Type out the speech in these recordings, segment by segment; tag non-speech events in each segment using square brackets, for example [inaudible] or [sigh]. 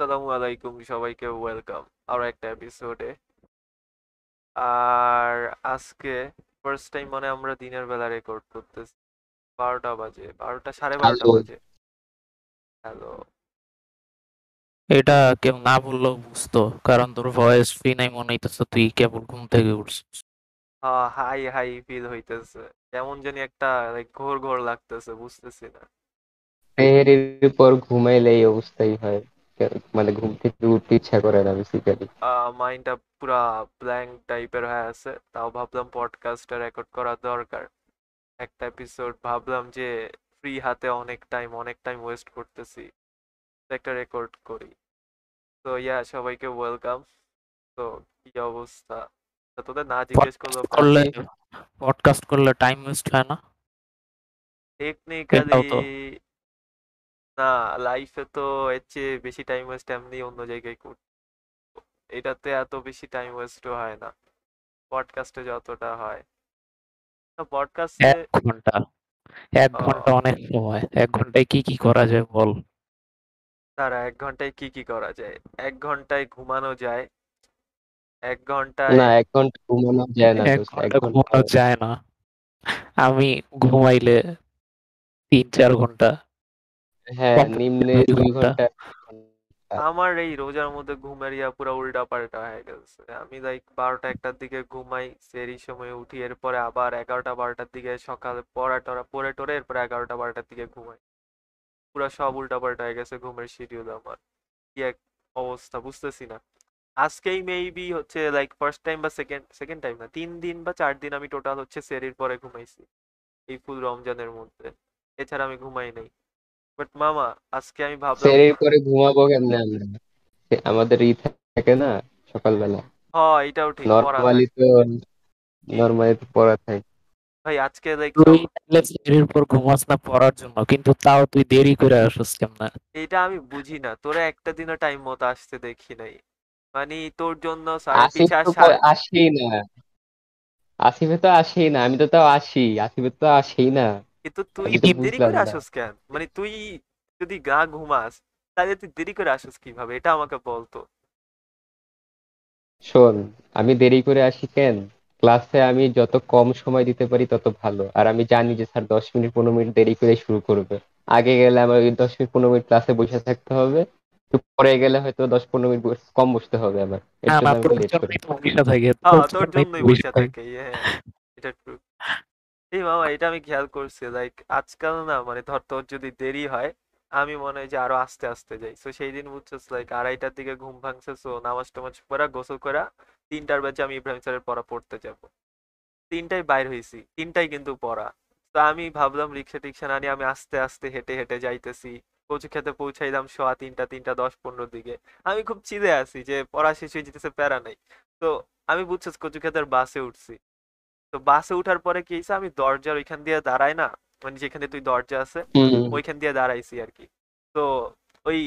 আসসালামু আলাইকুম সবাইকে ওয়েলকাম আরও একটা এপিসোডে আর আজকে ফার্স্ট টাইম মানে আমরা দিনের বেলা রেকর্ড করতেছি। বারোটা বাজে বারোটা সাড়ে বারোটা Hello. বাজে। হ্যালো। এটা কেউ না বললেও বুঝতো কারণ তোর ভয়েস ফ্রি নাই মনে হইতেছে তুই কেবল ঘুম থেকে উঠছিস। হাই হাই ফিল হইতেছে। কেমন জানি একটা লাইক ঘোর ঘোর লাগতেছে বুঝতেছি না। এর উপর ঘুমাইলে এই অবস্থাই হয়। মানে ঘুম থেকে উঠতে ইচ্ছা করে না বেসিক্যালি মাইন্ডটা পুরা ব্ল্যাঙ্ক টাইপের হয়ে আছে তাও ভাবলাম পডকাস্টটা রেকর্ড করা দরকার। একটা এপিসোড ভাবলাম যে ফ্রি হাতে অনেক টাইম অনেক টাইম ওয়েস্ট করতেছি। একটা রেকর্ড করি। তো ইয়া সবাইকে ওয়েলকাম তো কি অবস্থা? তোদের না জিজ্ঞেস করল করলে পডকাস্ট করলে টাইম ওয়েস্ট হয় না? টেকনিক্যালি। না লাইফে তো এর চেয়ে বেশি টাইম ওয়েস্ট এমনি অন্য জায়গায় করি এটাতে এত বেশি টাইম ওয়েস্টও হয় না। পডকাস্টে যতটা হয়। তো পডকাস্টে এক ঘণ্টা এক ঘণ্টা অনেক সময় এক ঘন্টায় কি কি করা যায় বল? তারা এক ঘন্টায় কি কি করা যায়? এক ঘন্টায় ঘুমানো যায় এক ঘন্টায় না এক ঘণ্টা ঘুমানো যায় না এক ঘণ্টা ঘুমানো যায় না। আমি ঘুমাইলে তিন চার ঘণ্টা হ্যাঁ নিম্নে দুই দুই ঘণ্টা। ঘণ্টা আমার এই রোজার মধ্যে ঘুমের ইয়া পুরো উল্টা পাল্টা হয়ে গেছে। আমি লাইক বারোটা একটার দিকে ঘুমাই সেই সময় উঠি এরপরে আবার এগারোটা বারোটার দিকে সকালে পড়া টড়া পড়ে টরে এরপরে এগারোটা বারোটার দিকে ঘুমাই। পুরো সব উল্টা পাল্টা হয়ে গেছে ঘুমের শিডিউল আমার। কি এক অবস্থা বুঝতেছি না। আজকেই মেবি হচ্ছে লাইক ফার্স্ট টাইম বা সেকেন্ড সেকেন্ড টাইম না তিন দিন বা চার দিন আমি টোটাল হচ্ছে সেরির পরে ঘুমাইছি। এই ফুল রমজানের মধ্যে। এছাড়া আমি ঘুমাই নাই। বাট মামা আজকে আমি ভাবলাম সেরের পরে ঘুমাবো কেমনে আমরা? আমাদের ই থাকে না সকালবেলা। হ এটাও ঠিক পড়া নর্মালি তো নর্মালি তো পড়া থাকে। ভাই আজকে লাইক তুই সেরির পর ঘুমাস না পড়ার জন্য কিন্তু তাও তুই দেরি করে আসিস কেমন? এটা আমি বুঝি না তোরা একটা দিনও টাইম মতো আসতে দেখি নাই। মানে তোর জন্য সাড়ে আসিফ পিছা তো সাড়ে আসেই না। আসিফে তো আসেই না আমি তো তাও আসি আসিফে তো আসেই না। কিন্তু তুই দেরি করে। আসোস কেন? মানে তুই যদি গা ঘুমাস তাহলে তুই দেরি করে আসোস কীভাবে? এটা আমাকে বলতো শোন আমি দেরি করে আসি কেন? ক্লাসে আমি যত কম সময় দিতে পারি তত ভালো। আর আমি জানি যে স্যার দশ মিনিট পনেরো মিনিট দেরি করে শুরু করবে। আগে গেলে আমার ওই দশ মিনিট পনেরো মিনিট ক্লাসে বসে থাকতে হবে। পরে গেলে হয়তো দশ পনেরো মিনিট কম বসতে হবে আমার। এর জন্য আমি তোর লেট করি জন্যই বসে থাকে। থাকে। থাকে হ্যাঁ এটা ট্রু এই মামা, এটা আমি খেয়াল করছি। লাইক আজকাল না মানে ধর তোর যদি দেরি হয়, আমি মনে হয় যে আরও আস্তে আস্তে যাই। তো সেই দিন বুঝছিস লাইক আড়াইটার দিকে ঘুম ভাঙছে সো নামাজ টামাজ পড়া, গোসল করা, তিনটার বেজে আমি ইব্রাহিম স্যারের পড়া পড়তে যাব। তিনটায় বাইর হয়েছি তিনটায় কিন্তু পড়া। তো আমি ভাবলাম রিক্সা টিক্সা না আমি আস্তে আস্তে হেঁটে হেঁটে যাইতেছি। কচু খেতে পৌঁছাইলাম সোয়া তিনটা তিনটা, দশ পনেরো দিকে। আমি খুব চিদে আছি যে পড়া শেষ হয়ে যেতেছে প্যারা নাই। তো আমি বুঝছিস কচু খেতের বাসে উঠছি। তো বাসে উঠার পরে কি হয়েছে আমি দরজার ওইখান দিয়ে দাঁড়াই না মানে যেখানে তুই দরজা আছে ওইখান দিয়ে দাঁড়াইছি আর কি তো ওই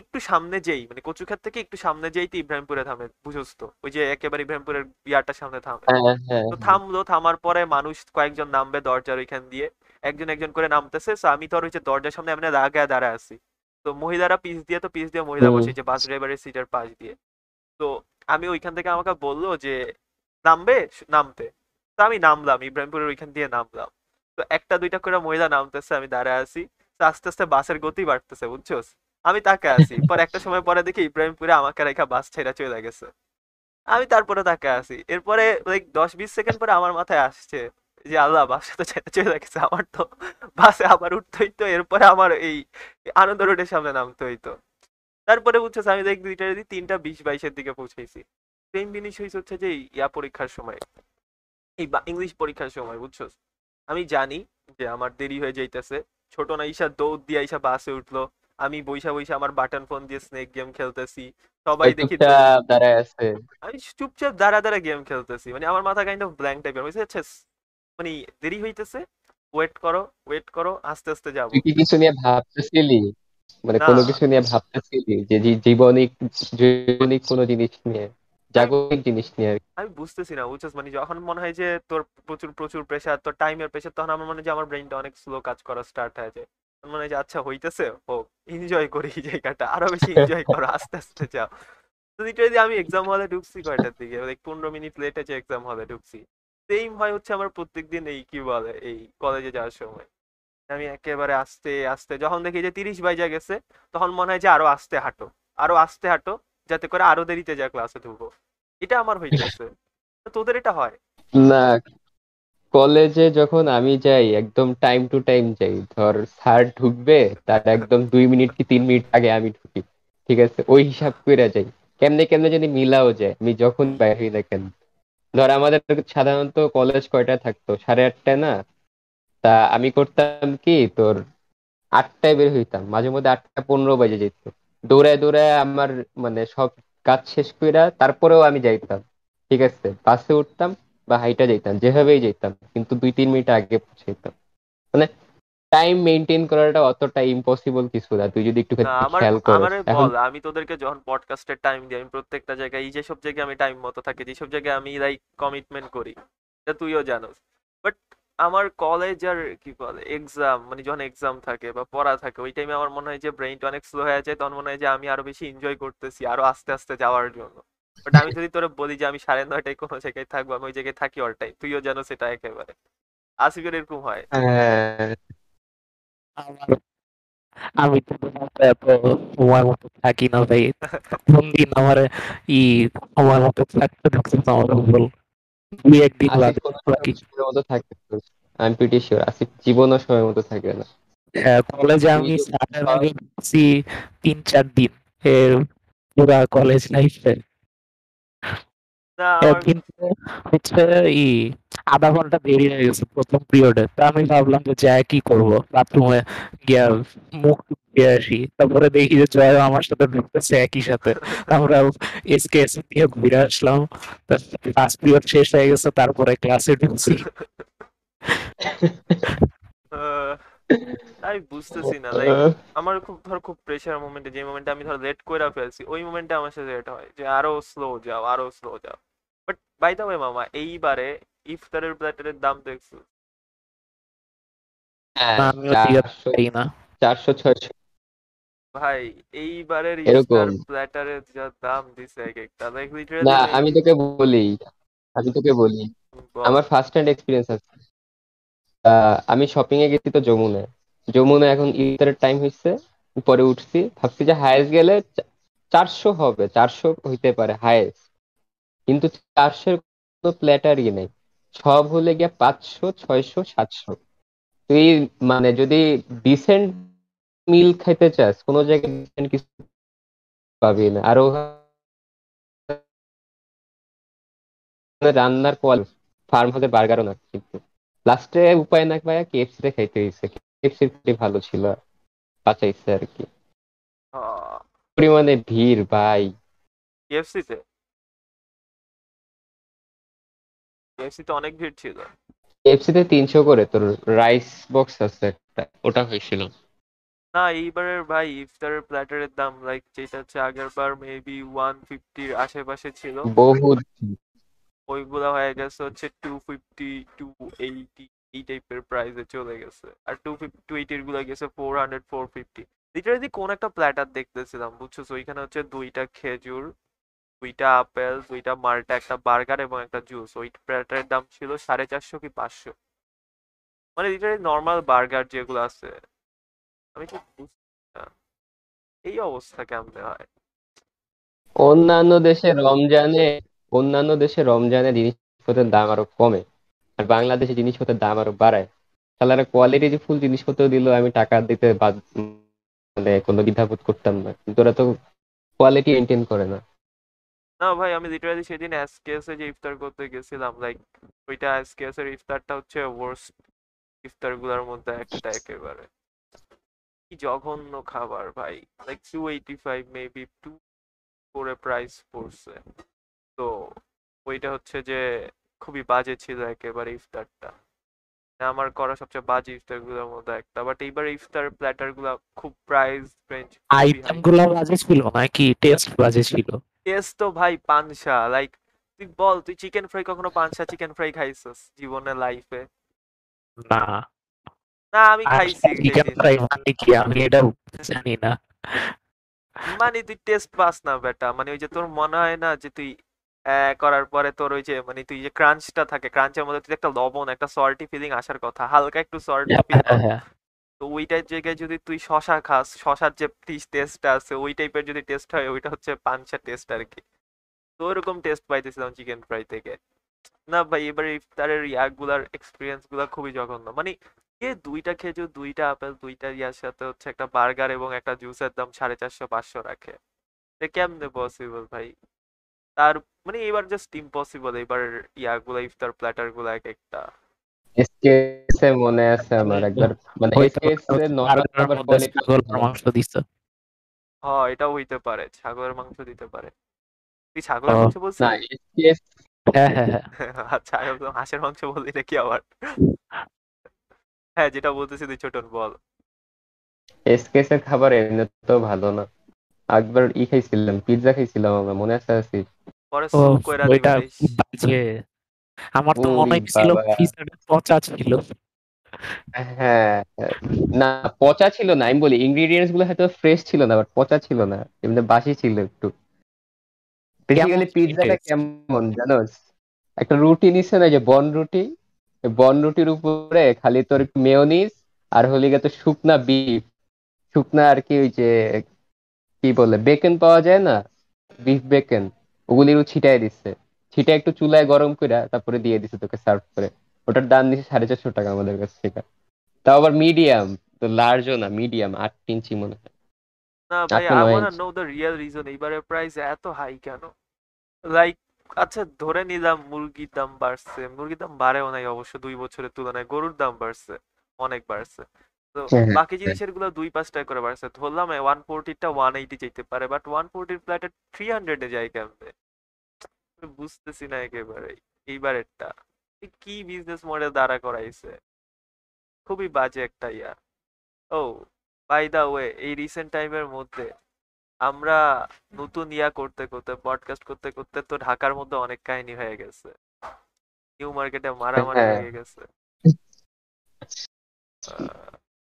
একটু সামনে যেই মানে কচুখাত থেকে একটু সামনে যেই তো ইব্রাহিমপুরে থামে বুঝোস তো ওই যে একেবারে ইব্রাহিমপুরের ইয়ারটার সামনে থামে। হ্যাঁ হ্যাঁ তো থামলো থামার পরে মানুষ কয়েকজন নামবে দরজার ওইখান দিয়ে। একজন একজন করে নামতেছে তো আমি তোর ওই যে দরজার সামনে এমনি লাগায় দাঁড়ায় আছি। তো মহিলারা পিস দিয়ে তো পিস দিয়ে মহিলা। বসে যে বাস ড্রাইভারের সিটের পাশ দিয়ে। তো আমি ওইখান থেকে আমাকে বলল যে নামবে? নামতে। তো আমি নামলাম, ইব্রাহিমপুরের ওইখান দিয়ে নামলাম। তো একটা দুইটা করে মহিলা নামতেছে, আমি দাঁড়ায় আছি। তো আস্তে আস্তে বাসের গতি বাড়তেছে, বুঝছোস? আমি তাকে আছি। পর একটা সময় পরে দেখি ইব্রাহিমপুরে আমাকে রেখা বাস ছেড়ে চলে গেছে। আমি তারপরে তাকে আছি। এরপরে লাইক দশ বিশ সেকেন্ড পরে আমার মাথায় আসছে যে, আল্লাহ বাসটা তো ছেড়ে চলে গেছে। আমার তো বাসে আবার উঠতে হইতো, এরপরে আমার এই আনন্দ রোডের সামনে নামতে হইতো। তারপরে বুঝছিস, আমি দেখ দুইটা দিই তিনটা বিশ বাইশের দিকে পৌঁছেছি সেম জিনিস হয়েছে হচ্ছে যে, ইয়া পরীক্ষার সময়। এই ইংলিশ পরীক্ষার সময় বুঝছ আমি জানি যে আমার দেরি হয়ে যাইতেছে। ছোট না ঈশা দৌড় দিয়ে ঈশা বাসে উঠল। আমি বইসা বইসা আমার বাটন ফোন দিয়ে স্নেক গেম খেলতেছি। সবাই দেখি দাঁড়ায় আছে। আমি চুপচাপ দাঁড়া দাঁড়া গেম খেলতেছি। মানে আমার মাথা কাইন্ড অফ ব্ল্যাঙ্ক টাইপের বুঝতে পারছিস? মানে দেরি হইতেছে। ওয়েট করো ওয়েট করো আস্তে আস্তে যাব। কি কিছু নিয়ে ভাবতেছিলি? মানে কোনো কিছু নিয়ে ভাবতেছিলি? যে জীবনিক জীবনিক কোনো জিনিস নিয়ে? জাগতিক জিনিস নিয়ে আর আমি বুঝতেছি না বুঝছিস মানে যখন মনে হয় যে তোর প্রচুর প্রচুর প্রেশার তোর টাইমের প্রেশার তখন আমার মনে হয় যে আমার ব্রেনটা অনেক স্লো কাজ করা স্টার্ট হয়ে যায়। মনে হয় যে আচ্ছা হইতেছে হোক এনজয় করি এই জায়গাটা আরও বেশি এনজয় [laughs] করো আস্তে আস্তে যাও। লিটারালি আমি এক্সাম হলে ঢুকছি কয়টার দিকে? লাইক পনেরো মিনিট লেটে যে এক্সাম হলে ঢুকছি। সেম হয় হচ্ছে আমার প্রত্যেকদিন এই কি বলে এই কলেজে যাওয়ার সময়। আমি একেবারে আস্তে আস্তে যখন দেখি যে তিরিশ বাইজা গেছে তখন মনে হয় যে আরও আস্তে হাঁটো আরও আস্তে হাঁটো যাতে করে আরও দেরিতে যা ক্লাসে ঢুকবো। এটা আমার হইতেছে তোদের এটা হয়? না, কলেজে যখন আমি যাই, একদম টাইম টু টাইম যাই, ধর স্যার ঢুকবে, তার একদম দুই মিনিট কি তিন মিনিট আগে আমি ঢুকি, ঠিক আছে? ওই হিসাব করে যাই। কেমনে কেমনে যদি মিলাও যায়, আমি যখন বাইরে হই না কেন ধর আমাদের সাধারণত কলেজ কয়টা থাকতো? সাড়ে আটটায় না? তা আমি করতাম কি, তোর আটটায় বের হইতাম মাঝে মধ্যে আটটা পনেরো বাজে যেত। দৌড়ায় দৌড়ায় আমার মানে সব কাজ শেষ করে তারপরেও আমি যাইতাম ঠিক আছে? বাসে উঠতাম বা হাইটা যাইতাম যেভাবেই যেতাম কিন্তু দুই তিন মিনিট আগে পৌঁছাইতাম। মানে টাইম মেনটেন করাটা অতটা ইম্পসিবল কিছু না। তুই যদি একটু খেয়াল করিস। এখন আমি তোদেরকে যখন পডকাস্টের টাইম দিই আমি প্রত্যেকটা জায়গায় এই যেসব জায়গায় আমি টাইম মতো থাকি যেসব জায়গায় আমি লাইক কমিটমেন্ট করি এটা তুইও জানোস। বাট আমার কলেজ আর কি বলে এক্সাম মানে যখন এক্সাম থাকে বা পড়া থাকে ওই টাইমে আমার মনে হয় যে ব্রেইনটা অনেক স্লো হয়ে যায় তখন মনে হয় যে আমি আরও বেশি এনজয় করতেছি আরও আস্তে আস্তে যাওয়ার জন্য। বাট আমি যদি তোরে বলি যে আমি সাড়ে নয়টায় কোনো জায়গায় থাকব আমি ওই জায়গায় থাকি অল টাইম তুইও জানো সেটা একেবারে। আসিফের এরকম হয়। হ্যাঁ। আমি তো তোমার মতো এত সময় মতো থাকি না ভাই। [laughs] কোন দিন আমার ই সময় মতো থাকতে থাকতে আমার দুই একদিন মতো থাকে আমি প্রিটি শিওর আসিফ জীবনও সময় মতো থাকে না। কলেজে আমি তুই আগে ঢুকছি তিন চার দিন এর পুরা কলেজ লাইফে না কিন্তু হচ্ছে ই আধা ঘণ্টা দেরি হয়ে গেছে প্রথম পিরিয়ডে তো আমি ভাবলাম যে যাই কি করব? বাথরুমে গিয়া মুখ দিয়ে আসি। তারপরে দেখি যে জয় আমার সাথে ঢুকতেছে একই সাথে। আমরা এসকে এসে দিয়ে ঘুরে আসলাম। ফার্স্ট পিরিয়ড শেষ হয়ে গেছে, তারপরে ক্লাসে ঢুকছি। আমি বুঝতেছি না লাইক আমার খুব, ধর খুব প্রেশার মোমেন্টে যে মোমেন্টে আমি ধর লেট কইরা ফেলছি, ওই মোমেন্টে আমার সাথে লেট হয়। যে আরও স্লো যাও, আরও স্লো যাও। বাট বাই দ্য ওয়ে মামা, এইবারে ইফতারের প্ল্যাটারের দাম দেখছ হ্যাঁ চারশো ছয়শো ভাই এইবারের। ইফতার প্ল্যাটারের যা দাম দিছে এক একটা লাইক না আমি তোকে বলি আমি তোকে বলি আমার ফার্স্ট হ্যান্ড এক্সপিরিয়েন্স আছে. আহ, আমি শপিং এ গেছি তো যমুনায়। যমুনা এখন ইফতারের টাইম হয়েছে পরে উঠছি ভাবছি যে হায়েস্ট গেলে চারশো হবে চারশো হইতে পারে হায়েস্ট কিন্তু চারশোর কোনো প্ল্যাটারই নেই। সব হলে গিয়ে পাঁচশো ছয়শো সাতশো। তুই মানে যদি ডিসেন্ট মিল খাইতে চাস কোনো জায়গায় কিছু পাবি না। আর রান্নার কোয়ালিটি ফার্ম হাউসের বার্গারও না কিন্তু। লাস্টে উপায় না পায় কেএফসি তে খাইতে হয়েছে কেএফসি ভালো ছিল। বাঁচাইছে আর কি। পরিমাণে ভিড় ভাই। কেএফসি তে? কেএফসি তে অনেক ভিড় ছিল। কেএফসি তে তিনশো করে তোর রাইস বক্স আছে একটা ওটা হয়েছিল। না এইবারের ভাই ইফতারের প্ল্যাটারের দাম লাইক যেটা হচ্ছে আগের বার মেবি ওয়ান ফিফটির আশেপাশে ছিল। বহুত। ওইগুলা হয়ে গেছে হচ্ছে টু ফিফটি টু এইটি এই টাইপের প্রাইসে চলে গেছে। আর টু ফিফটি টু গুলা গেছে four hundred four fifty literally কোন একটা প্ল্যাটার দেখতেছিলাম বুঝছ? ওইখানে হচ্ছে দুইটা খেজুর দুইটা আপেল, দুইটা মাল্টা, একটা বার্গার এবং একটা জুস। ওই প্ল্যাটারের দাম ছিল সাড়ে চারশো কি পাঁচশো। মানে লিটারালি নর্মাল বার্গার যেগুলো আছে। আমি ঠিক এই অবস্থা কেমনে হয়? অন্যান্য দেশে রমজানে, অন্যান্য দেশে রমজানে জিনিসপত্রের দাম আরও কমে। আর বাংলাদেশে জিনিসপত্রের দাম আরও বাড়ায়। তাহলে কোয়ালিটি যে ফুল জিনিসপত্র দিলেও আমি টাকা দিতে বাদ মানে কোনো দ্বিধাবোধ করতাম না। কিন্তু ওরা তো কোয়ালিটি মেনটেন করে না। না ভাই, আমি লিটারালি সেদিন এসকেএস এ যে ইফতার করতে গেছিলাম লাইক ওইটা এসকেএস এর ইফতারটা হচ্ছে ওয়ার্স্ট ইফতারগুলার মধ্যে একটা একেবারে। কি জঘন্য খাবার ভাই like two eighty five maybe two করে প্রাইস পড়ছে। তো ওইটা হচ্ছে যে খুবই বাজে ছিল একেবারে ইফতারটা। আমার করা সবচেয়ে বাজে ইফতারগুলোর মধ্যে একটা বাট এইবার ইফতার প্ল্যাটারগুলা খুব প্রাইস রেঞ্জ আইটেমগুলো বাজে ছিল নাকি টেস্ট বাজে ছিল? টেস্ট তো ভাই পানসা লাইক তুই বল তুই চিকেন ফ্রাই কখনো পানসা চিকেন ফ্রাই খাইছিস জীবনে লাইফে না। না আমি খাইছি চিকেন ফ্রাই মানে কি? আমি এটা জানি না। মানে তুই টেস্ট পাস না বেটা মানে ওই যে তোর মনে হয় না যে তুই করার পরে তোর ওই যে মানে তুই যে ক্রাঞ্চটা থাকে ক্রাঞ্চের মধ্যে তুই একটা লবণ একটা সল্টি ফিলিং আসার কথা হালকা একটু সল্টি ফিল হ্যাঁ, হ্যাঁ। তো ওইটার জায়গায় যদি তুই শশা খাস, শশার যে টেস্টটা আছে, ওই টাইপের যদি টেস্ট হয়, ওইটা হচ্ছে পাঞ্চা টেস্ট আর কি তো ওরকম টেস্ট পাইতেছিলাম চিকেন ফ্রাই থেকে। না ভাই, এবার ইফতারের ইয়াগুলার এক্সপিরিয়েন্সগুলা খুবই জঘন্য। মানে এ দুইটা খেজুর, দুইটা আপেল, দুইটা ইয়ার সাথে হচ্ছে একটা বার্গার এবং একটা জুসের দাম সাড়ে চারশো, পাঁচশো রাখে। এটা কেমনে পসিবল ভাই? তার মানে এবার জাস্ট ইম্পসিবল এবার ইয়াগুলা, ইফতার প্ল্যাটারগুলা এক একটা। এসকেএস মনে আছে আমার একবার। মানে এসকেএস নর্মাল ছাগলের মাংস দিছে। হ এটাও হইতে পারে ছাগলের মাংস দিতে পারে। তুই ছাগলের না এসকেএস হ্যাঁ হ্যাঁ হ্যাঁ। আচ্ছা আমি হাঁসের মাংস বললি নাকি আবার? হ্যাঁ যেটা বলতেছি তুই ছোটন বল। এসকেএস এর খাবার এমনিতেও ভালো না। একবার ই খাইছিলাম পিৎজা খাইছিলাম আমরা মনে আছে পরে কইরা আমার তো মনে। পিজাটা পচা ছিল। হ্যাঁ না পচা ছিল না আমি বলি ইনগ্রেডিয়েন্টসগুলো হয়তো ফ্রেশ ছিল না বাট পচা ছিল না এমনি বাসি ছিল একটু। বেসিক্যালি পিৎজাটা কেমন জানোস একটা রুটি নিচ্ছে না যে বন রুটি বন রুটির উপরে খালি তোর মেয়োনিজ আর হলি তো শুকনা বিফ শুকনা আর কি ওই যে কি বলে বেকন পাওয়া যায় না? বিফ বেকন ওগুলিও ছিটাই দিচ্ছে ছিটাই একটু চুলায় গরম করে তারপরে দিয়ে দিচ্ছে তোকে সার্ভ করে। ওটার দাম দিচ্ছে সাড়ে চারশো টাকা আমাদের কাছ থেকে। তাও আবার মিডিয়াম তো লার্জও না মিডিয়াম আট ইঞ্চি মনে হয়। না ভাই আই নয় wanna know the real reason এইবারের প্রাইস এত হাই কেন? লাইক আচ্ছা ধরে নিলাম মুরগির দাম বাড়ছে। মুরগির দাম বাড়েও নাই অবশ্য দুই বছরের তুলনায় গরুর দাম বাড়ছে অনেক বাড়ছে। তো হ্যাঁ, বাকি জিনিসেরগুলো দুই পাঁচ টাকা করে বাড়ছে। ধরলাম ওয়ান ফোরটিটা ওয়ান এইটি যেতে পারে বাট ওয়ান ফোরটির প্ল্যাটে থ্রি হান্ড্রেডে যায় কেমনে? বুঝতেছি না একেবারে এইবারেরটা। কি বিজনেস মডেল দাঁড়া করাইছে? খুবই বাজে একটা yeah. O by the way এই রিসেন্ট টাইমের মধ্যে আমরা নতুন ইয়া করতে করতে পডকাস্ট করতে করতে তো ঢাকার মধ্যে অনেক কাহিনী হয়ে গেছে। নিউ মার্কেটে মারামারি হ্যাঁ। হয়ে গেছে।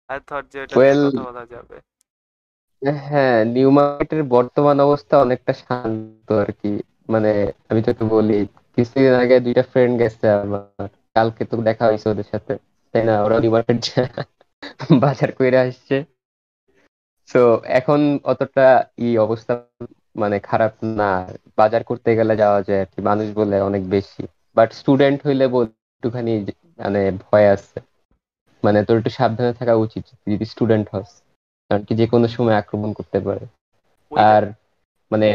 আই থট যে এটা কথা বলা যাবে। হ্যাঁ নিউ মার্কেটের বর্তমান অবস্থা অনেকটা শান্ত আর কি। মানে আমি তোকে বলি কিছুদিন আগে দুইটা ফ্রেন্ড গেছে আমার। কালকে তো দেখা হয়েছে ওদের সাথে তাই না? ওরা নিউ [laughs] বাজার করে আসছে। তো এখন অতটা ই অবস্থা মানে খারাপ না। বাজার করতে গেলে যাওয়া যায় আর কি মানুষ বলে অনেক বেশি। বাট স্টুডেন্ট হইলে বল একটুখানি মানে ভয় আছে। মানে তোর একটু সাবধানে থাকা উচিত যদি স্টুডেন্ট হস। কারণ কি যে কোনো সময় আক্রমণ করতে পারে। আর মানে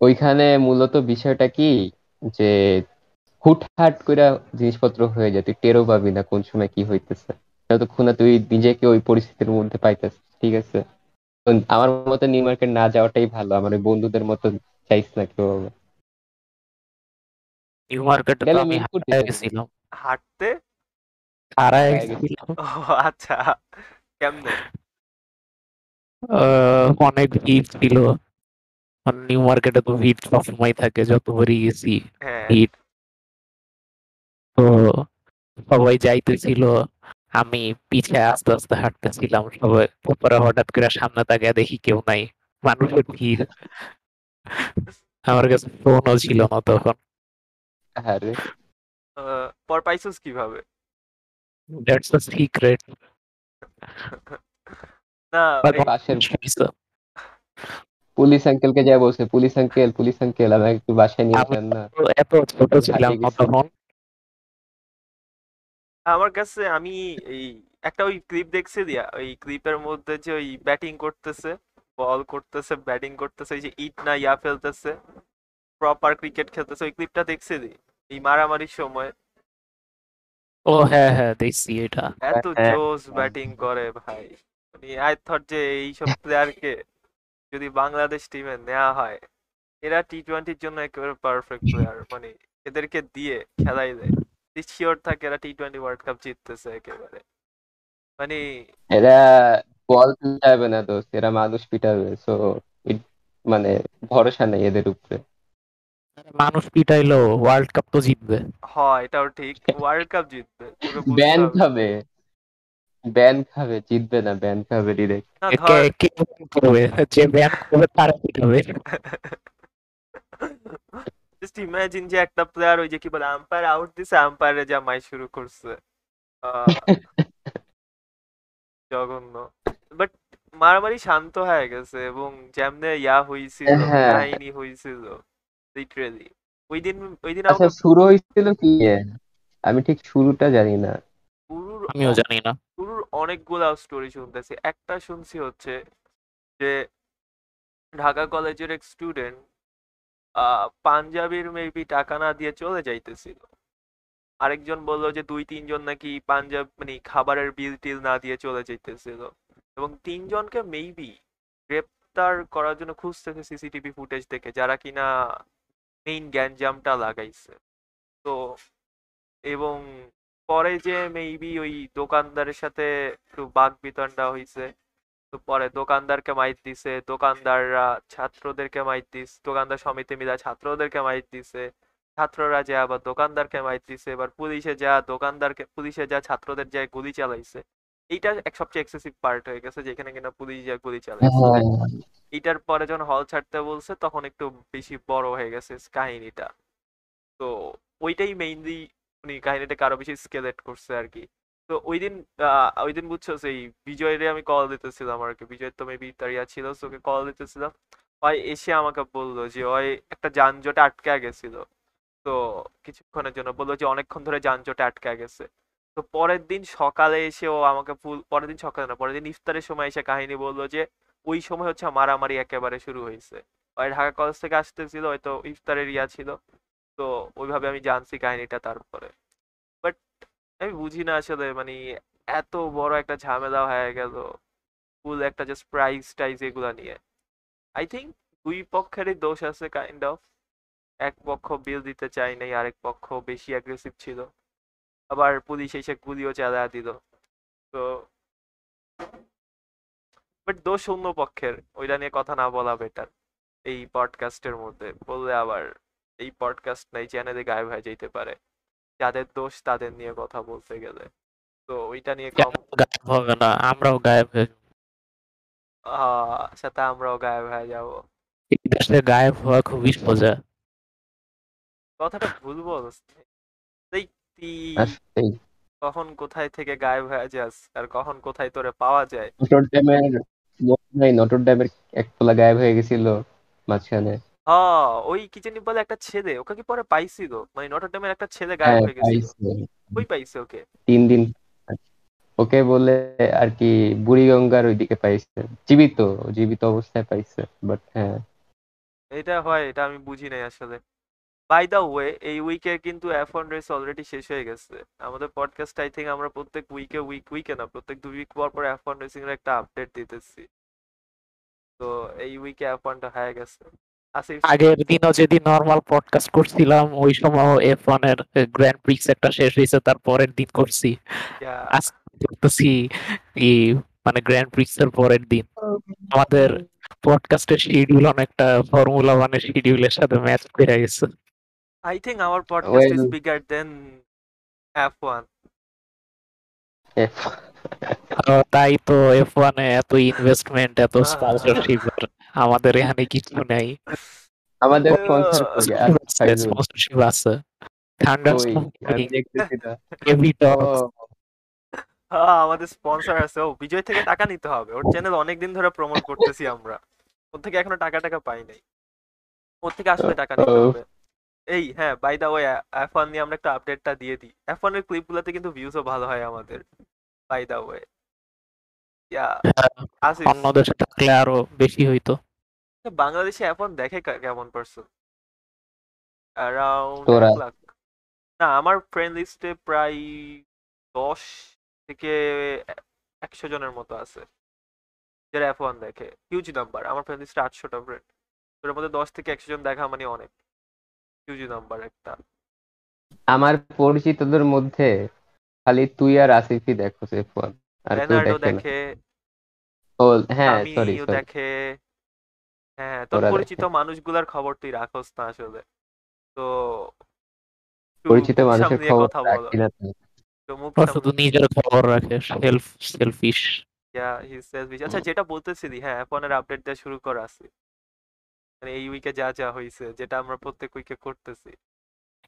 ওইখানে মূলত বিষয়টা কি যে হুটহাট করে জিনিসপত্র হয়ে যায় তুই টেরও পাবি না কোন সময় কি হইতেছে। যতক্ষণ না তুই নিজেকে ওই পরিস্থিতির মধ্যে পাইতেছিস ঠিক আছে? আমার মতে নিউ মার্কেট না যাওয়াটাই ভালো আমার ওই বন্ধুদের মতো চাইস না কেউ নিউ মার্কেটে আমি গেছিলাম। হাঁটতে? হারায় গেছিলাম। আচ্ছা। কেমনে? অনেক ভিড় ছিল। আর নিউ মার্কেটে তো ভিড় সবসময় থাকে যতবারই গেছি হ্যাঁ। ভিড় তো সবাই যাইতেছিল আমি পিছে আস্তে আস্তে হাঁটতেছিলাম সবাই তারপরে হঠাৎ করে সামনে তাকিয়ে দেখি কেউ নাই মানুষের ভিড়। আমার কাছে ফোনও ছিল না তখন। আরে আহ, পর পাইছিস কীভাবে? দ্যাটস আ সিক্রেট না পাশের পুলিশ আঙ্কেলকে যাই বলছে পুলিশ আঙ্কেল পুলিশ আঙ্কেল আমাকে একটু বাসায় নিয়ে আমি- যান না। এত ছোট ছিলাম। তখন। আমার কাছে আমি এই একটা ওই ক্লিপ দেখছি দিয়া ওই ক্লিপের মধ্যে যে ওই ব্যাটিং করতেছে বল করতেছে ব্যাটিং করতেছে এই যে ইট না ইয়া ফেলতেছে প্রপার ক্রিকেট খেলতেছে ওই ক্লিপটা দেখছি দি এই মারামারির সময়। ও হ্যাঁ হ্যাঁ দেখছি এটা। এত হ্যাঁ, জোস হ্যাঁ। ব্যাটিং করে ভাই। আই থট যে এইসব প্লেয়ারকে যদি বাংলাদেশ টিমে নেওয়া হয় এরা টি টোয়েন্টির জন্য একেবারে পারফেক্ট প্লেয়ার মানে এদেরকে দিয়ে খেলাইলে শিওর থাকে এরা টি টোয়েন্টি ওয়ার্ল্ড কাপ জিততেছে একেবারে। মানে এরা বল পিটাবে না দোস্ত এরা মানুষ পিটাবে সো মানে ভরসা নেই এদের উপরে। মানুষ পিটাইলো ওয়ার্ল্ড কাপ তো জিতবে। হয় এটাও ঠিক। ওয়ার্ল্ড কাপ জিতবে ব্যান হবে। খাবে। ব্যান খাবে জিতবে না ব্যান খাবে ডিরেক্ট না কে কে করবে? যে ব্যান করবে তারা জাস্ট ইমাজিন যে একটা প্লেয়ার ওই যে কি বলে আম্পায়ার আউট দিছে আম্পায়ারে যা মাই শুরু করছে। আহ, [laughs] জঘন্য। বাট মারামারি শান্ত হয়ে গেছে এবং যেমনে ইয়া হইছিল হ্যাঁ। কাহিনী হইছিল লিটারেলি ওই দিন ওই দিন আচ্ছা শুরু হয়েছিল কি? আমি ঠিক শুরুটা জানি না। আমিও জানি না। শুরুর অনেকগুলা স্টোরি শুনতেছি। একটা শুনছি হচ্ছে যে ঢাকা কলেজের এক স্টুডেন্ট পাঞ্জাবির মেবি টাকা না দিয়ে চলে যাইতেছিল। আরেকজন বলল যে দুই তিনজন নাকি পাঞ্জাব মানে খাবারের বিল টিল না দিয়ে চলে যাইতেছিল। এবং তিনজনকে মেবি গ্রেপ্তার করার জন্য খুঁজতেছে সিসিটিভি ফুটেজ দেখে যারা কিনা মেইন গ্যাঞ্জামটা লাগাইছে। তো এবং পরে যে মেবি ওই দোকানদারের সাথে একটু বাক বিতণ্ডা হইছে তো পরে দোকানদারকে মাইর দিছে দোকানদাররা ছাত্রদেরকে মাইর দিস দোকানদার সমিতি মিলা ছাত্রদেরকে মাইর দিছে ছাত্ররা যে আবার দোকানদারকে মাইর দিছে এবার পুলিশে যা দোকানদারকে পুলিশে যা ছাত্রদের যে গুলি চালাইছে এইটা এক সবচেয়ে এক্সেসিভ পার্ট হয়ে গেছে যেখানে কিনা পুলিশ যা গুলি চালাইছে। হ্যাঁ। এইটার পরে যখন হল ছাড়তে বলছে তখন একটু বেশি বড় হয়ে গেছে কাহিনীটা। তো ওইটাই মেইনলি উনি কাহিনীটাকে আরও বেশি স্কেলেট করছে আর কি তো ওই দিন ওই দিন বুঝছ সেই বিজয়ের আমি কল দিতেছিলাম আর কি বিজয় তো মেবি তার ইয়া ছিল ওকে কল দিতেছিলাম। ওই এসে আমাকে বলল যে, ওই একটা যানজটে আটকে গেছিল। তো কিছুক্ষণের জন্য বলল যে, অনেকক্ষণ ধরে যানজটে আটকে গেছে। তো পরের দিন সকালে এসে ও আমাকে ফুল পরের দিন সকালে না, পরের দিন ইফতারের সময় এসে কাহিনী বলল যে, ওই সময় হচ্ছে মারামারি একেবারে শুরু হয়েছে ওই ঢাকা কলেজ থেকে আসতেছিল, হয়তো ইফতারের ইয়া ছিল। তো ওইভাবে আমি জানছি কাহিনীটা তারপরে। বাট আমি বুঝি না আসলে মানে এত বড় একটা ঝামেলা হয়ে গেল ফুল একটা জাস্ট প্রাইস টাইজ এগুলা নিয়ে। আই থিঙ্ক দুই পক্ষেরই দোষ আছে কাইন্ড অফ এক পক্ষ বিল দিতে চাই নাই, আরেক পক্ষ বেশি অ্যাগ্রেসিভ ছিল। আবার পুলিশ এসে গুলিও চালা দিল। তো বাট দোষ অন্য পক্ষের, ওইটা নিয়ে কথা না বলা বেটার এই পডকাস্টের মধ্যে। বললে আবার এই পডকাস্ট নাই চ্যানেলে গায়েব হয়ে যেতে পারে। যাদের দোষ তাদের নিয়ে কথা বলতে গেলে। তো ওইটা নিয়ে কম গায়েব হবে না? আমরাও গায়েব হয়ে যাব। আহ, সাথে আমরাও গায়েব হয়ে যাব। এই দেশে গায়েব হওয়া খুবই সোজা। কথাটা ভুল এই তুই কখন কোথায় থেকে গায়েব হয়ে যাস আর কখন কোথায় তোরে পাওয়া যায়? নটর ড্যামের নাই নটর ড্যামের একতলা গায়েব হয়ে গেছিল মাঝখানে। হ ওই কি জানি বলে একটা ছেলে ওকে কি পরে পাইছিল মানে নটরডেমের একটা ছেলে গায়েব হ্যাঁ হয়ে গেছিল। পাইছে। ওই পাইছে ওকে? তিন দিন ওকে বলে আর কি বুড়িগঙ্গার ওইদিকে পাইছে। জীবিত জীবিত অবস্থায় পাইছে বাট হ্যাঁ। এটা হয় এটা আমি বুঝি নাই আসলে। বাই দা ওয়ে এই উইকে কিন্তু এফ ওয়ান রেস অলরেডি শেষ হয়ে গেছে। আমাদের পডকাস্ট আই থিঙ্ক আমরা প্রত্যেক উইকে উইক উইকে না প্রত্যেক দুই উইক পর পর এফ ওয়ান রেসিং এর একটা আপডেট দিতেছি। তো এই উইকে এফ ওয়ানটা হয়ে গেছে। আগের দিনও যেদিন নর্মাল পডকাস্ট করছিলাম ওই সময় এফ ওয়ানের গ্র্যান্ড প্রিক্স একটা শেষ হয়েছে তার পরের দিন করছি। আজকে করতেছি মানে গ্র্যান্ড প্রিক্স এর পরের দিন। আমাদের পডকাস্টের শিডিউল অনেকটা ফর্মুলা ওয়ানের শিডিউলের সাথে ম্যাচ করে গেছে। I think our podcast bigger than F1 F- ah, তাই তো এফ ওয়ানে এত ইনভেস্টমেন্ট এত স্পন্সরশিপ আমাদের এখানে কিছু নেই। আমাদের। স্পন্সরশিপ আছে হ্যাঁ আমাদের স্পন্সর আছে। ও বিজয় থেকে টাকা নিতে হবে। ওর চ্যানেল অনেকদিন ধরে প্রমোট করতেছি আমরা। ওর থেকে এখনও টাকা টাকা পাই নাই। ওর থেকে আসলে টাকা নিতে হবে। এই হ্যাঁ by the way F one নিয়ে আমরা একটা আপডেটটা দিয়ে দিই। এফ ওয়ানের ক্লিপগুলোতে কিন্তু ভিউজও ভালো হয় আমাদের। By the way yeah Asif অন্যদের সাথে থাকলে আরও বেশি হইতো। বাংলাদেশে ওয়ান দেখে কেমন পার্সন অ্যারাউন্ড। লাখ। না আমার ফ্রেন্ড লিস্টে প্রায় দশ থেকে একশো জনের মতো আছে। যারা এফ ওয়ান দেখে। হিউজ নাম্বার আমার ফ্রেন্ড লিস্টে আটশোটা ফ্রেন্ড তোর মধ্যে দশ থেকে একশো জন দেখা মানে অনেক। হিউজ নাম্বার একটা। আমার পরিচিতদের মধ্যে খালি তুই আর আসিফই দেখো এফ ওয়ান আর কেউ দেখে না। ও হ্যাঁ সরি সরি দেখে হ্যাঁ তোর ওরা পরিচিত দেখে। মানুষগুলার খবর তুই রাখোস না আসলে। তো পরিচিত মানুষের খবর কথা বলো। রাখি না শুধু নিজের খবর রাখে self selfish yeah he selfish আচ্ছা যেটা বলতেছিলি হ্যাঁ F1 এর আপডেট দেওয়া শুরু করা আছে মানে এই উইকে যা যা হয়েছে যেটা আমরা প্রত্যেক উইকে করতেছি।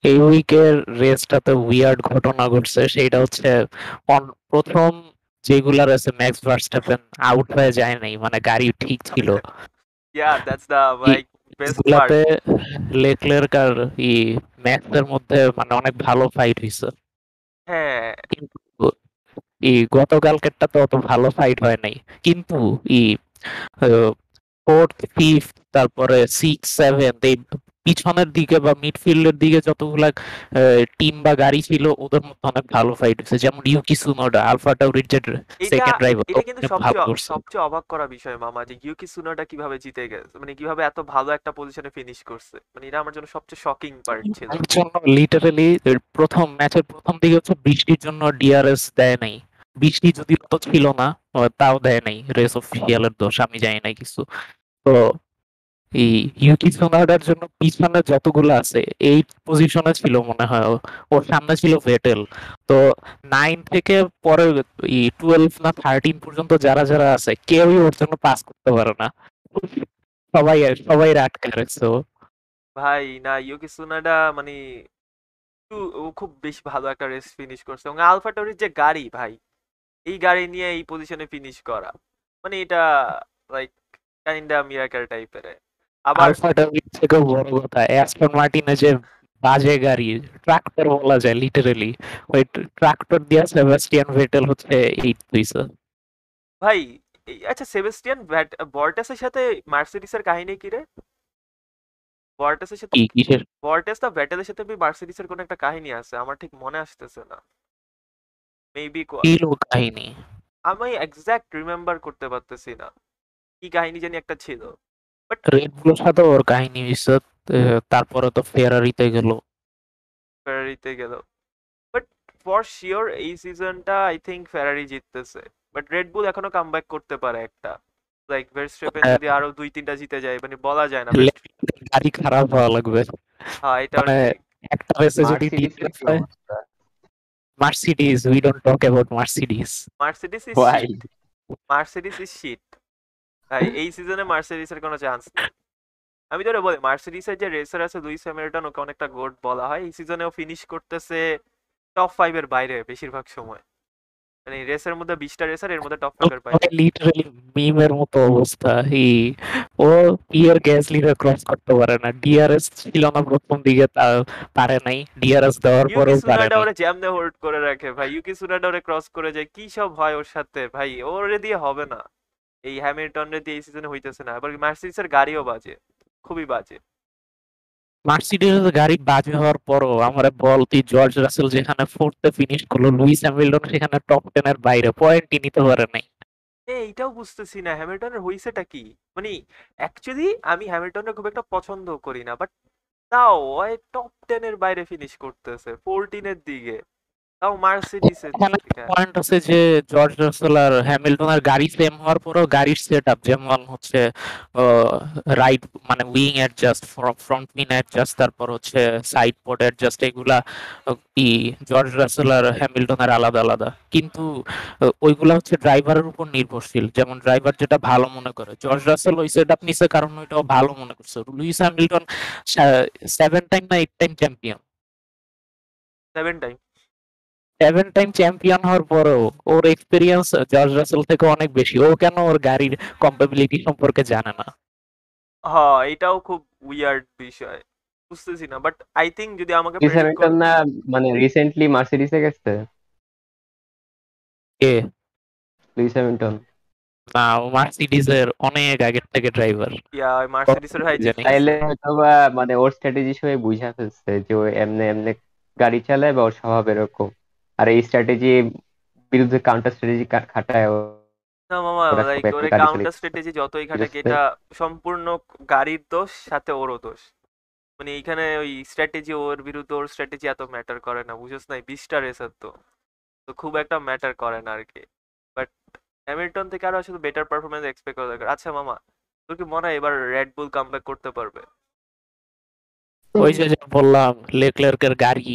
এই উইকের রেসটাতে উইয়ার্ড ঘটনা ঘটছে সেটা হচ্ছে প্রথম যেগুলা রয়েছে ম্যাক্স ভার্স্টাপেন আউট হয়ে যায় নাই মানে গাড়ি ঠিক ছিল। Yeah that's the like best part লেকলের আর ই ম্যাক্সের মধ্যে মানে অনেক ভালো ফাইট হয়েছে হ্যাঁ। কিন্তু ই গতকালকেরটা তো অত ভালো ফাইট হয় নাই। কিন্তু ই ফোর্থ ফিফথ তারপরে সিক্স সেভেন এই পিছনের দিকে বা মিডফিল্ডের দিকে যতগুলা টিম বা গাড়ি ছিল ওদের মধ্যে অনেক ভালো ফাইট হয়েছে। যেমন ইউকি সুনোডা আলফা টাউরির যে সেকেন্ড ড্রাইভার এটা কিন্তু সবচেয়ে সবচেয়ে অবাক করা বিষয় মামা যে ইউকি সুনোডা কীভাবে জিতে গেছে মানে কীভাবে এত ভালো একটা পজিশনে ফিনিশ করছে। মানে এটা আমার জন্য সবচেয়ে শকিং পার্ট ছিল। জন্য লিটারালি প্রথম ম্যাচের প্রথম দিকে হচ্ছে বৃষ্টির জন্য ডিআরএস দেয় নাই। বৃষ্টি যদি তো ছিল না তাও দেয় নাই। রেস অফিসিয়ালের দোষ আমি জানি না কিছু। তো এই ইউকি সোনাডার জন্য পিছনে যতগুলো আছে, এই পজিশনে ছিল মনে হয় ওর সামনে ছিল ভেটেল তো নাইন থেকে পরে টুয়েলভ না থার্টিন পর্যন্ত যারা যারা আছে, কেউই ওর জন্য পাস করতে পারে না। সবাই সবাই আটকে রাখছে ভাই, না ইউকি সুনোডা মানে ও খুব বেশ ভালো একটা রেস ফিনিশ করছে। এবং আলফা টাউরির যে গাড়ি, ভাই, এই গাড়ি নিয়ে এই পজিশনে ফিনিশ করা মানে এটা লাইক কাইন্ডা মিরাকেল টাইপের আবার থেকেও বড় কথা অ্যাস্টন মার্টিনে যে বাজে গাড়ি ট্রাক্টর বলা যায় লিটারালি ওই ট্রাক্টর দিয়া সেবাস্টিয়ান ভেটেল হচ্ছে এইট হইছে ভাই আচ্ছা সেবাস্টিয়ান বর্টাসের সাথে মার্সিডিসের কাহিনী কি রে? বর্টাসের সাথে কি কিসের? বর্টাস না ভ্যাটেলের সাথে মার্সিডিসের কোনো একটা কাহিনী আছে? আমার ঠিক মনে আসতেছে না। মেবি ছিল কাহিনী? আমি এক্সাক্ট রিমেম্বার করতে পারতেছি না। কি কাহিনী জানি একটা ছিল। রেড বুলের সাথে ওর কাহিনী হইছে তারপরে তো ফেরারিতে গেল। ফেরারিতে গেল। বাট ফর শিওর এই সিজনটা আই থিংক ফেরারি জিততেছে। বাট রেড বুল এখনও কামব্যাক করতে পারে একটা। লাইক ভেরস্টেপেন হ্যাঁ। যদি আরও দুই তিনটা জিতে যায় মানে বলা যায় না। গাড়ি খারাপ হওয়া লাগবে। হ্যাঁ এটা মানে একটা রেসে যদি? Mercedes we don't talk about Mercedes Mercedes is Why? Mercedes is shit ভাই এই সিজনে মার্সিডিসের কোনো চান্স নেই। আমি তোরে বলি মার্সিডিসের যে রেসার আছে লুইস হ্যামিল্টন ওকে অনেকটা গোড বলা হয়। এই সিজনেও ফিনিশ করতেছে টপ ফাইভ এর বাইরে বেশিরভাগ সময়। মানে রেসের মধ্যে বিশটা রেসার এর মধ্যে টপ ফাইভ এর বাইরে। লিটারালি মিমের মতো অবস্থা এই ও পিয়ার গ্যাসলিরে ক্রস করতে পারে না। ডিআরএস ছিল না প্রথম দিকে তা পারে নাই। ডিআরএস দেওয়ার পরেও পারে নাই। ওরে জ্যামনে হোল্ড করে রাখে ভাই। ইউকি সুনাডা ওরে ক্রস করে যায় কি সব হয় ওর সাথে? ভাই ওরে দিয়ে হবে না। এই হ্যামিল্টন রে দিয়ে এই সিজনে হইতেছে না। এবার মার্সিডিসের গাড়িও বাজে খুবই বাজে। মার্সিডিজের গাড়ি বাজে হওয়ার পরও আমরা বল তুই জর্জ রাসেল যেখানে ফোর্থে ফিনিশ করল লুইস হ্যামিল্টন সেখানে টপ টেন এর বাইরে পয়েন্টই নিতে পারে নাই। এইটাও বুঝতেছি না হ্যামিল্টনের হইছেটা কি? মানে অ্যাকচুয়ালি আমি হ্যামিল্টনের খুব একটা পছন্দ করি না বাট তাও টপ টেন এর বাইরে ফিনিশ করতেছে ফোরটিনের দিকে। তাও মার্সিডিসের পয়েন্ট আছে। যে জর্জ রাসেল আর হ্যামিল্টনের গাড়ি সেম হওয়ার পরেও গাড়ির সেট আপ যেমন হচ্ছে রাইট মানে wing adjust front wing adjust তারপর হচ্ছে সাইড পোর্ট অ্যাডজাস্ট এগুলা ই জর্জ রাসেল আর হ্যামিল্টনের আলাদা আলাদা। কিন্তু ওইগুলা হচ্ছে ড্রাইভারের উপর নির্ভরশীল। যেমন ড্রাইভার যেটা ভালো মনে করে। জর্জ রাসেল ওই সেট আপ নিছে কারণ ওইটাও ভালো মনে করছে। লুইস হ্যামিল্টন সেভেন টাইম না eight time champion seven time seven time champion হওয়ার পরেও ওর এক্সপিরিয়েন্স জর্জ রাসেল থেকে অনেক বেশি। ও কেন ওর গাড়ির কম্পেবিলিটি সম্পর্কে জানে না? হ্যাঁ এটাও খুব উইয়ার্ড বিষয়। বুঝতেছি না বাট আই থিংক যদি আমাকে না মানে রিসেন্টলি মার্সিডিসে গেছে? কে? লুইস হ্যামিল্টন না ও মার্সিডিজের অনেক আগের থেকে ড্রাইভার ইয়া ওই মার্সিডিসের ভাই জানি। তাইলে হয়তোবা মানে ওর স্ট্র্যাটেজি সবাই বুঝা ফেলছে যে ও এমনি এমনি গাড়ি চালায় বা ওর স্বভাব এরকম। আর এই স্ট্র্যাটেজি বিরুদ্ধে কাউন্টার স্ট্র্যাটেজি খাটায় ও না মামা লাইক ওরে কাউন্টার স্ট্র্যাটেজি যতই খাটাক এটা সম্পূর্ণ গাড়ির দোষ সাথে ওরও দোষ। মানে এইখানে ওই স্ট্র্যাটেজি ওর বিরুদ্ধে ওর স্ট্র্যাটেজি এত ম্যাটার করে না বুঝছ না বিশটা রেসার তো। তো খুব একটা ম্যাটার করে না আর কি বাট হ্যামিল্টন থেকে আরও শুধু বেটার পারফরমেন্স এক্সপেক্ট করা দরকার। আচ্ছা মামা তোর কি মনে হয় এবার রেড বুল কামব্যাক করতে পারবে? ওই যে যে বললাম লেকলার্কের গাড়ি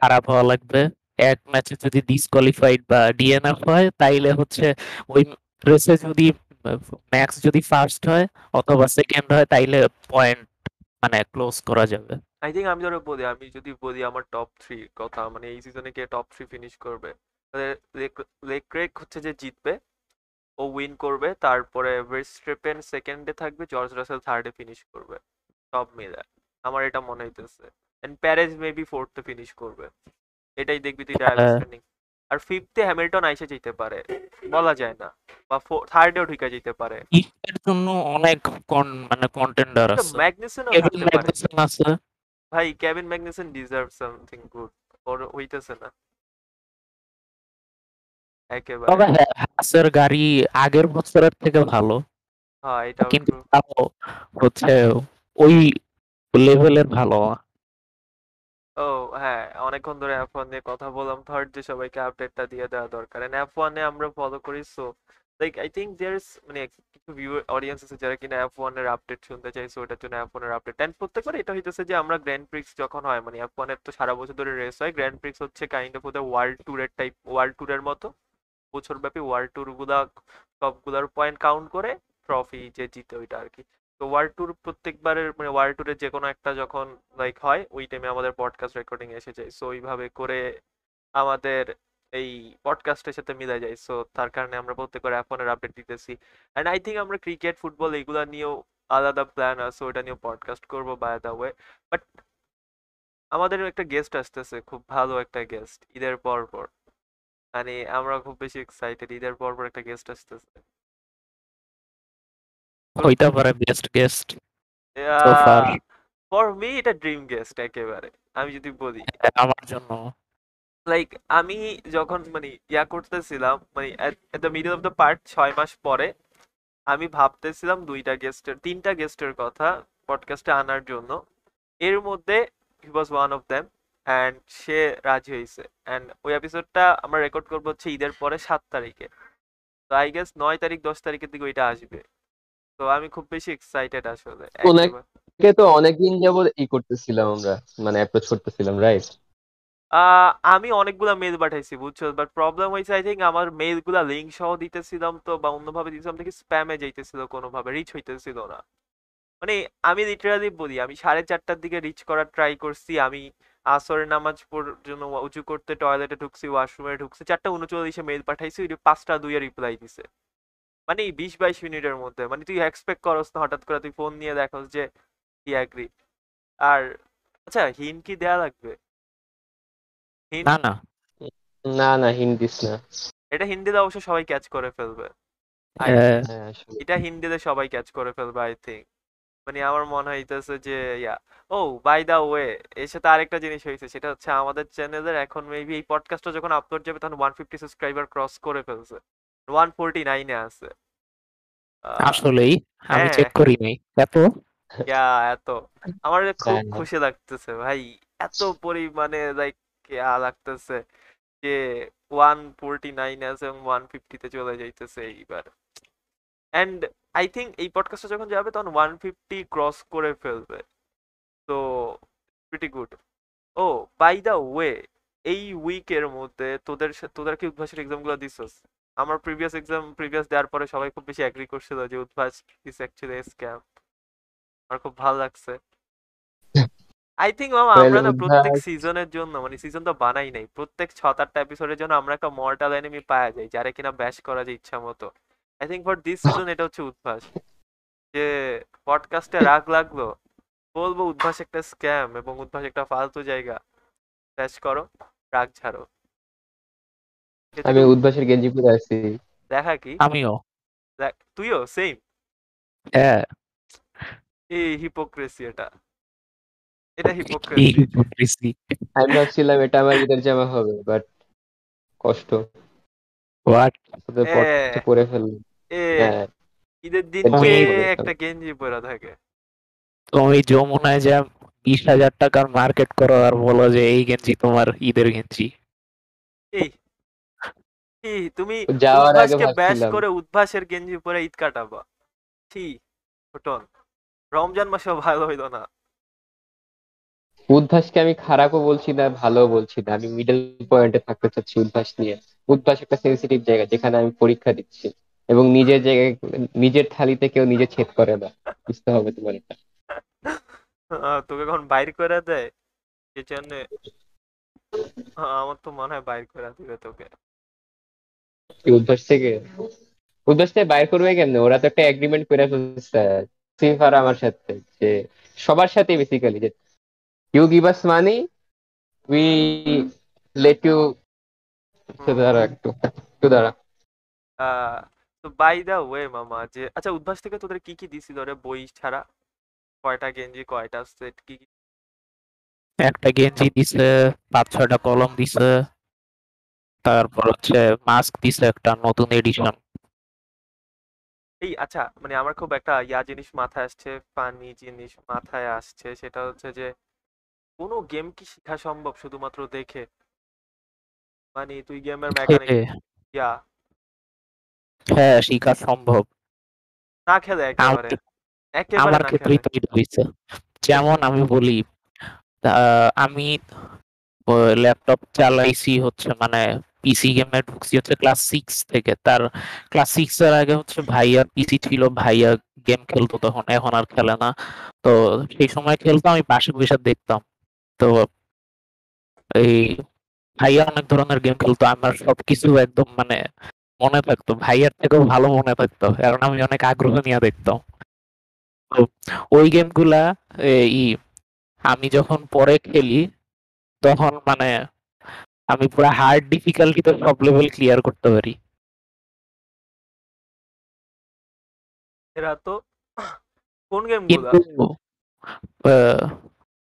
খারাপ হওয়া লাগবে। এক ম্যাচে যদি ডিসকোয়ালিফাইড বা ডিএনএফ হয়, তাইলে হচ্ছে ওই রেসে যদি ম্যাক্স যদি ফার্স্ট হয় অথবা সেকেন্ড হয়, তাইলে পয়েন্ট মানে ক্লোজ করা যাবে। আই থিঙ্ক আমি ধরো বলি, আমি যদি বলি আমার টপ থ্রি কথা মানে এই সিজনে কে টপ থ্রি ফিনিশ করবে? লেক ক্রেক হচ্ছে যে জিতবে, ও উইন করবে, তারপরে ভেস্ট্রেপেন সেকেন্ডে থাকবে জর্জ রাসেল থার্ডে ফিনিশ করবে। সব মিলে, আমার এটা মনে হইতেছে। এন্ড প্যারেজ মেবি ফোর্থে ফিনিশ করবে। এটাই দেখবি তুই হ্যাঁ। ডায়াবেটিস আর ফিফথে হ্যামিল্টন আইসে যেতে পারে বলা যায় না। বা থার্ডেও ঢুকে যেতে পারে। ইস্টের জন্য অনেক কন- মানে কন্টেন্ডার আছে। ম্যাগনাসন আছে। ভাই Kevin Magnussen deserve something good ওর হইতেছে না। একেবারে। তবে হ্যাঁ, হাসের গাড়ি আগের বছরের থেকে ভালো। হ্যাঁ এটা কিন্তু হচ্ছে ওই লেভেলের ভালো। না। ও হ্যাঁ অনেকক্ষণ ধরে এফ ওয়ান নিয়ে কথা বললাম। থার্ড যে সবাইকে আপডেটটা দিয়ে দেওয়া দরকার। এফ ওয়ানে আমরা ফলো করি so like I think there is মানে কিছু ভিউয়ার অডিয়েন্স আছে যারা কিনা ওয়ানের আপডেট শুনতে চাই সো ওটার জন্য এফ ওয়ানের আপডেট এন্ড প্রত্যেকবার এটা হইতেছে যে আমরা গ্র্যান্ড প্রিক্স যখন হয় মানে এফ ওয়ানের তো সারা বছর ধরে রেস হয় গ্র্যান্ড প্রিক্স হচ্ছে কাইন্ড অফ ওদের ওয়ার্ল্ড ট্যুরের টাইপ ওয়ার্ল্ড ট্যুরের মতো। বছরব্যাপী ওয়ার্ল্ড ট্যুরগুলা, সবগুলার পয়েন্ট কাউন্ট করে ট্রফি যে জিতে ওইটা আর কি তো ওয়ার্ল্ড ট্যুর প্রত্যেকবারের মানে ওয়ার্ল্ড ট্যুরের যে কোনো একটা যখন লাইক হয়, ওই টাইমে আমাদের পডকাস্ট রেকর্ডিং এসে যায়। সো ওইভাবে করে আমাদের এই পডকাস্টের সাথে মিলে যায়। সো তার কারণে আমরা প্রত্যেকের এর আপডেট দিতেছি। অ্যান্ড আই থিঙ্ক আমরা ক্রিকেট ফুটবল এগুলা নিয়েও আলাদা প্ল্যান আছে ওটা নিয়েও পডকাস্ট করব বাই দ্য ওয়ে বাট আমাদের একটা গেস্ট আসতেছে, খুব ভালো একটা গেস্ট ঈদের পর পর মানে আমরা খুব বেশি এক্সাইটেড ঈদের পর পর একটা গেস্ট আসতেছে। হইতে পারে best guest So far. For me এটা ড্রিম গেস্ট একেবারে আমি যদি বলি। আমার জন্য। লাইক আমি যখন মানে ইয়া করতেছিলাম মানে at the middle of the part ছয় মাস পরে আমি ভাবতেছিলাম দুইটা গেস্টের তিনটা গেস্টের কথা পডকাস্টে আনার জন্য। এর মধ্যে he was one of them and সে রাজি হয়েছে অ্যান্ড ওই এপিসোডটা আমরা রেকর্ড করব হচ্ছে ঈদের পরে সাত তারিখে। তো আই গেস নয় তারিখ দশ তারিখের দিকে ওইটা আসবে। তো আমি খুব বেশি এক্সাইটেড আসলে অনেক- তো অনেকদিন যাবত ই করতেছিলাম আমরা মানে অ্যাপ্রোচ করতেছিলাম রাইট আমি অনেকগুলা মেল পাঠাইছি বুঝছ? বাট প্রবলেম হয়েছে আই থিঙ্ক আমার মেলগুলা লিঙ্ক সহ দিতেছিলাম তো বা অন্যভাবে দিতেছিলাম দেখি স্প্যামে যাইতেছিল কোনোভাবে রিচ হইতেছিল না। মানে আমি লিটারালি বলি আমি সাড়ে চারটার দিকে রিচ করার ট্রাই করছি আমি আসরের নামাজ জন্য উঁচু করতে টয়লেটে ঢুকছি ওয়াশরুমে ঢুকছি চারটা উনচল্লিশে মেল পাঠাইছি পাঁচটা দুইয়ে রিপ্লাই দিছে। মানে এই বিশ বাইশ মিনিটের মধ্যে মানে তুই এক্সপেক্ট করস না হঠাৎ করে তুই ফোন নিয়ে দেখোস যে হি অ্যাগ্রি আর আচ্ছা হিন কি দেয়া লাগবে? না না। না না হিন্দিস না। এটা হিন্দিতে অবশ্য সবাই ক্যাচ করে ফেলবে। I- হ্যাঁ, হ্যাঁ এটা হিন্দিতে সবাই ক্যাচ করে ফেলবে আই থিঙ্ক মানে আমার মনে হইতেছে যে ইয়া। ও বাই দা ওয়ে এর সাথে আরেকটা জিনিস হয়েছে সেটা হচ্ছে আমাদের চ্যানেলের এখন মেবি এই পডকাস্টটা যখন আপলোড যাবে তখন ওয়ান ফিফটি সাবস্ক্রাইবার ক্রস করে ফেলছে। ওয়ান ফোরটি নাইনে আছে আসলেই? আমি হ্যাঁ। চেক করিনি এত? ইয়া এত। আমার খুব হ্যাঁ। খুশি লাগতেছে ভাই এত পরিমাণে লাইক ইয়া লাগতেছে যে ওয়ান ফোরটি নাইন আছে এবং চলে যাইতেছে এইবার। অ্যান্ড আই থিঙ্ক এই পডকাস্টটা যখন যাবে তখন ওয়ান ফিফটি ক্রস করে ফেলবে। তো pretty good oh by the way এই উইকের মধ্যে তোদের তোদের কি উদ্ভাসের এক্সামগুলো দিছস আমার প্রিভিয়াস এক্সাম প্রিভিয়াস দেওয়ার পরে সবাই খুব বেশি অ্যাগ্রি করছিল যে উদ্ভাস ইজ অ্যাকচুয়ালি স্ক্যাম আমার খুব ভালো লাগছে। আই থিঙ্ক মামা আমরা না প্রত্যেক সিজনের জন্য মানে সিজন তো বানাই নাই প্রত্যেক ছ আটটা এপিসোডের জন্য আমরা একটা মর্টাল এনিমি পাওয়া যায় যারা কিনা ব্যাশ করা যায় ইচ্ছা মতো। I think for this season এটা হচ্ছে উদ্ভাস। যে পডকাস্টে রাগ লাগল বলব উদ্ভাস একটা স্ক্যাম এবং উদ্ভাস একটা ফালতু জায়গা। ব্যাশ করো রাগ ছাড়ো আমি উদ্ভাসের গেঞ্জি পরে আছি। দেখা কি? আমিও। দেখ- তুইও সেম হ্যাঁ। এই হিপোক্রেসি এটা। এটা হিপোক্রেসি hypocrisy। আমি ভাবছিলাম এটা আমার ঈদের জামা হবে বাট কষ্ট। পড়তে পরে ফেললাম। এ হ্যাঁ। ঈদের দিন কে একটা গেঞ্জি পরা থাকে। তুমি যমুনায় যা বিশ হাজার টাকার মার্কেট করো আর বলো যে এই গেঞ্জি তোমার ঈদের গেঞ্জি। এই এই তুমি যাওয়ার আগে উদ্ভাসকে ব্যাশ করে উদ্ভাসের গেঞ্জি পরে ঈদ কাটাবা। ছি ঘটন রমজান মাসেও ভালো হইল না। উদ্ভাসকে আমি খারাপও বলছি না ভালো বলছি না। আমি মিডল পয়েন্টে থাকতে চাচ্ছি উদ্ভাস নিয়ে। উদ্ভাস একটা সেন্সিটিভ জায়গা যেখানে আমি পরীক্ষা দিচ্ছি। এবং নিজের জায়গায় নিজের থালিতে কেউ নিজে ছেদ করে না। বুঝতে হবে তোমার এটা। তোকে এখন বাইর করে দেয়? যে জন্য। আমার তো মনে হয় বাইর করে দিবে তোকে। কি উদ্ভাস থেকে উদ্ভাস থেকে বাইর করবে কেমনে? ওরা তো একটা এগ্রিমেন্ট করে ফেলছে সিফ আর আমার সাথে যে সবার সাথে বেসিক্যালি যে you give us money we let you দাঁড়া একটু একটু দাঁড়া। আহ তো বাই দা ওয়ে মামা যে আচ্ছা উদ্ভাস থেকে তোদের কি কি দিছিল রে বই ছাড়া? কয়টা গেঞ্জি কয়টা সেট কি কি? একটা গেঞ্জি দিছে পাঁচ ছয়টা কলম দিছে তারপর হচ্ছে মাস্ক দিছে একটা নতুন এডিশন এই আচ্ছা মানে আমার খুব একটা ইয়া জিনিস মাথায় আসছে ফানি জিনিস মাথায় আসছে সেটা হচ্ছে যে কোনো গেম কি শেখা সম্ভব শুধুমাত্র দেখে? মানে তুই গেমের মেকানিক ইয়া। হ্যাঁ শিখা সম্ভব। না খেলে একেবারে। আমার- একেবারে আমার না ক্ষেত্রেই খেলে। হয়েছে। যেমন আমি বলি আমি ল্যাপটপ চালাইছি হচ্ছে মানে পিসি গেমে ঢুকছি হচ্ছে ক্লাস সিক্স থেকে। তার ক্লাস সিক্স এর আগে হচ্ছে ভাইয়ার পিসি ছিল, ভাইয়া গেম খেলতো তখন, এখন আর খেলে না। তো সেই সময় খেলতো আমি পাশে বসে দেখতাম। তো এই ভাইয়া অনেক ধরনের গেম খেলতো, আমার সবকিছু একদম মানে মনে থাকতো। ভাইয়ার থেকেও ভালো মনে থাকতো, কারণ আমি অনেক আগ্রহ নিয়ে দেখতাম। তো ওই গেমগুলা এই আমি যখন পরে খেলি তখন মানে আমি পুরো হার্ড ডিফিকাল্টিতে সব লেভেল ক্লিয়ার করতে পারি। এরা তো কোন গেম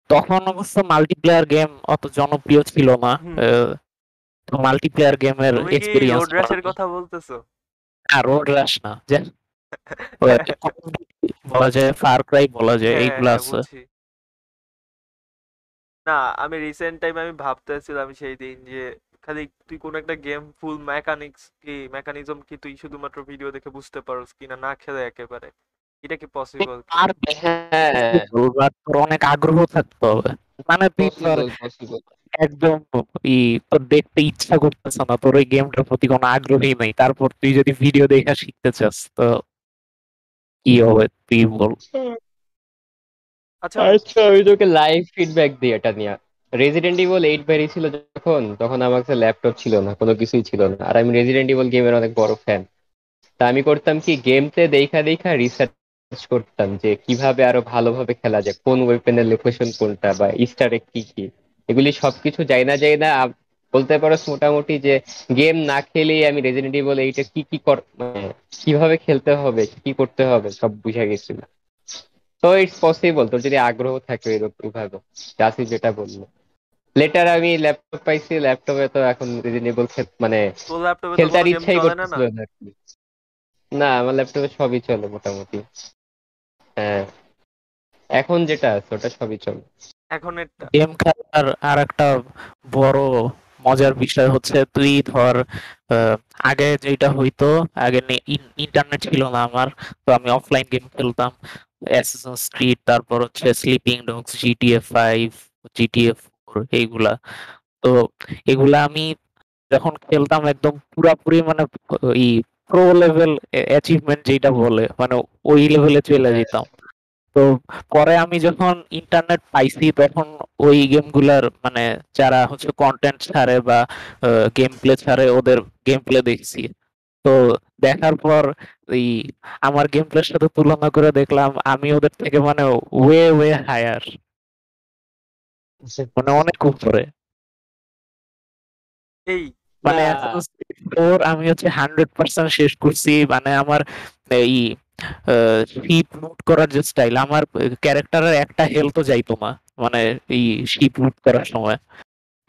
তখন অবশ্য মাল্টিপ্লেয়ার গেম অত জনপ্রিয় ছিল না। হুম। মাল্টিপ্লেয়ার গেমের কি রোড কথা বলতেছো? না রোড র্যাশ না যে [laughs] বলা যায় ফার ক্রাই বলা যায় হ্যাঁ, এইগুলো হ্যাঁ, আছে। না আমি রিসেন্ট টাইম আমি ভাবতেছিলাম সেই দিন যে খালি তুই কোন একটা গেম ফুল মেকানিক্স কি মেকানিজম কি তুই শুধুমাত্র ভিডিও দেখে বুঝতে পারোস কিনা না খেলে একেবারে? এটা কি পসিবল আর হ্যাঁ তোর অনেক আগ্রহ থাকতে হবে। মানে তুই পসিবল একদম ই তোর দেখতে ইচ্ছা করতেছে না তোর ওই গেমটার প্রতি কোনো আগ্রহই নাই। তারপর তুই যদি ভিডিও দেখা শিখতে চাস তো কি হবে তুই বল। আচ্ছা। আচ্ছা আমি তোকে লাইভ ফিডব্যাক দিই এটা নিয়ে। রেজিডেন্ট এইট বেরিয়েছিল যখন, তখন আমার কাছে ল্যাপটপ ছিল না, কোনো কিছুই ছিল না। আর আমি রেজিডেন্ট গেমের অনেক বড় ফ্যান তা আমি করতাম কি গেমতে দেখা দেখা রিসার্চ করতাম যে কীভাবে আরও ভালোভাবে খেলা যায়, কোন ওয়েপেনের লোকেশন কোনটা বা ইস্টার কি কি। এগুলি সবকিছু যাই না যাই না বলতে পারো মোটামুটি যে গেম না খেলেই আমি রেজিডেন্ট ইভল এইটা কি কি মানে কীভাবে খেলতে হবে, কি করতে হবে, সব বুঝে গেছিল। তো ইটস পসিবল তোর যদি আগ্রহ থাকে এরকম ভাবে। জাসি যেটা বলল। লেটার আমি ল্যাপটপ পাইছি ল্যাপটপে তো এখন রিজনেবল মানে খেলতে আর ইচ্ছাই করতেছিল না না? আমার ল্যাপটপে সবই চলে মোটামুটি। হ্যাঁ। এখন যেটা আছে ওটা সবই চলে। এখন গেম খেলার আর একটা বড় মজার বিষয় হচ্ছে তুই ধর আহ, আগে যেটা হইতো আগে ইন্টারনেট ছিল না আমার তো আমি অফলাইন গেম খেলতাম। স্ট্রিট তারপর হচ্ছে sleeping dogs GTA five GTA four এইগুলা। তো এগুলা আমি যখন খেলতাম একদম পুরাপুরি মানে এই প্রো লেভেল অ্যাচিভমেন্ট যেটা বলে মানে ওই লেভেলে চলে যেতাম। তো পরে আমি যখন ইন্টারনেট পাইছি তখন ওই গেমগুলার মানে যারা হচ্ছে কন্টেন্ট ছাড়ে বা গেম প্লে ছাড়ে ওদের গেম প্লে দেখছি। তো দেখার পর এই আমার গেম প্লের সাথে তুলনা করে দেখলাম আমি ওদের থেকে মানে ওয়ে ওয়ে হায়ার মানে অনেক উপরে। এই মানে না। Assassin's Creed 4 আমি হচ্ছে হান্ড্রেড পার্সেন্ট শেষ করছি। মানে আমার এই শিপ লুট করার যে স্টাইল আমার ক্যারেক্টারের একটা হেলথও যাইতো না। মানে এই শিপ লুট করার সময়।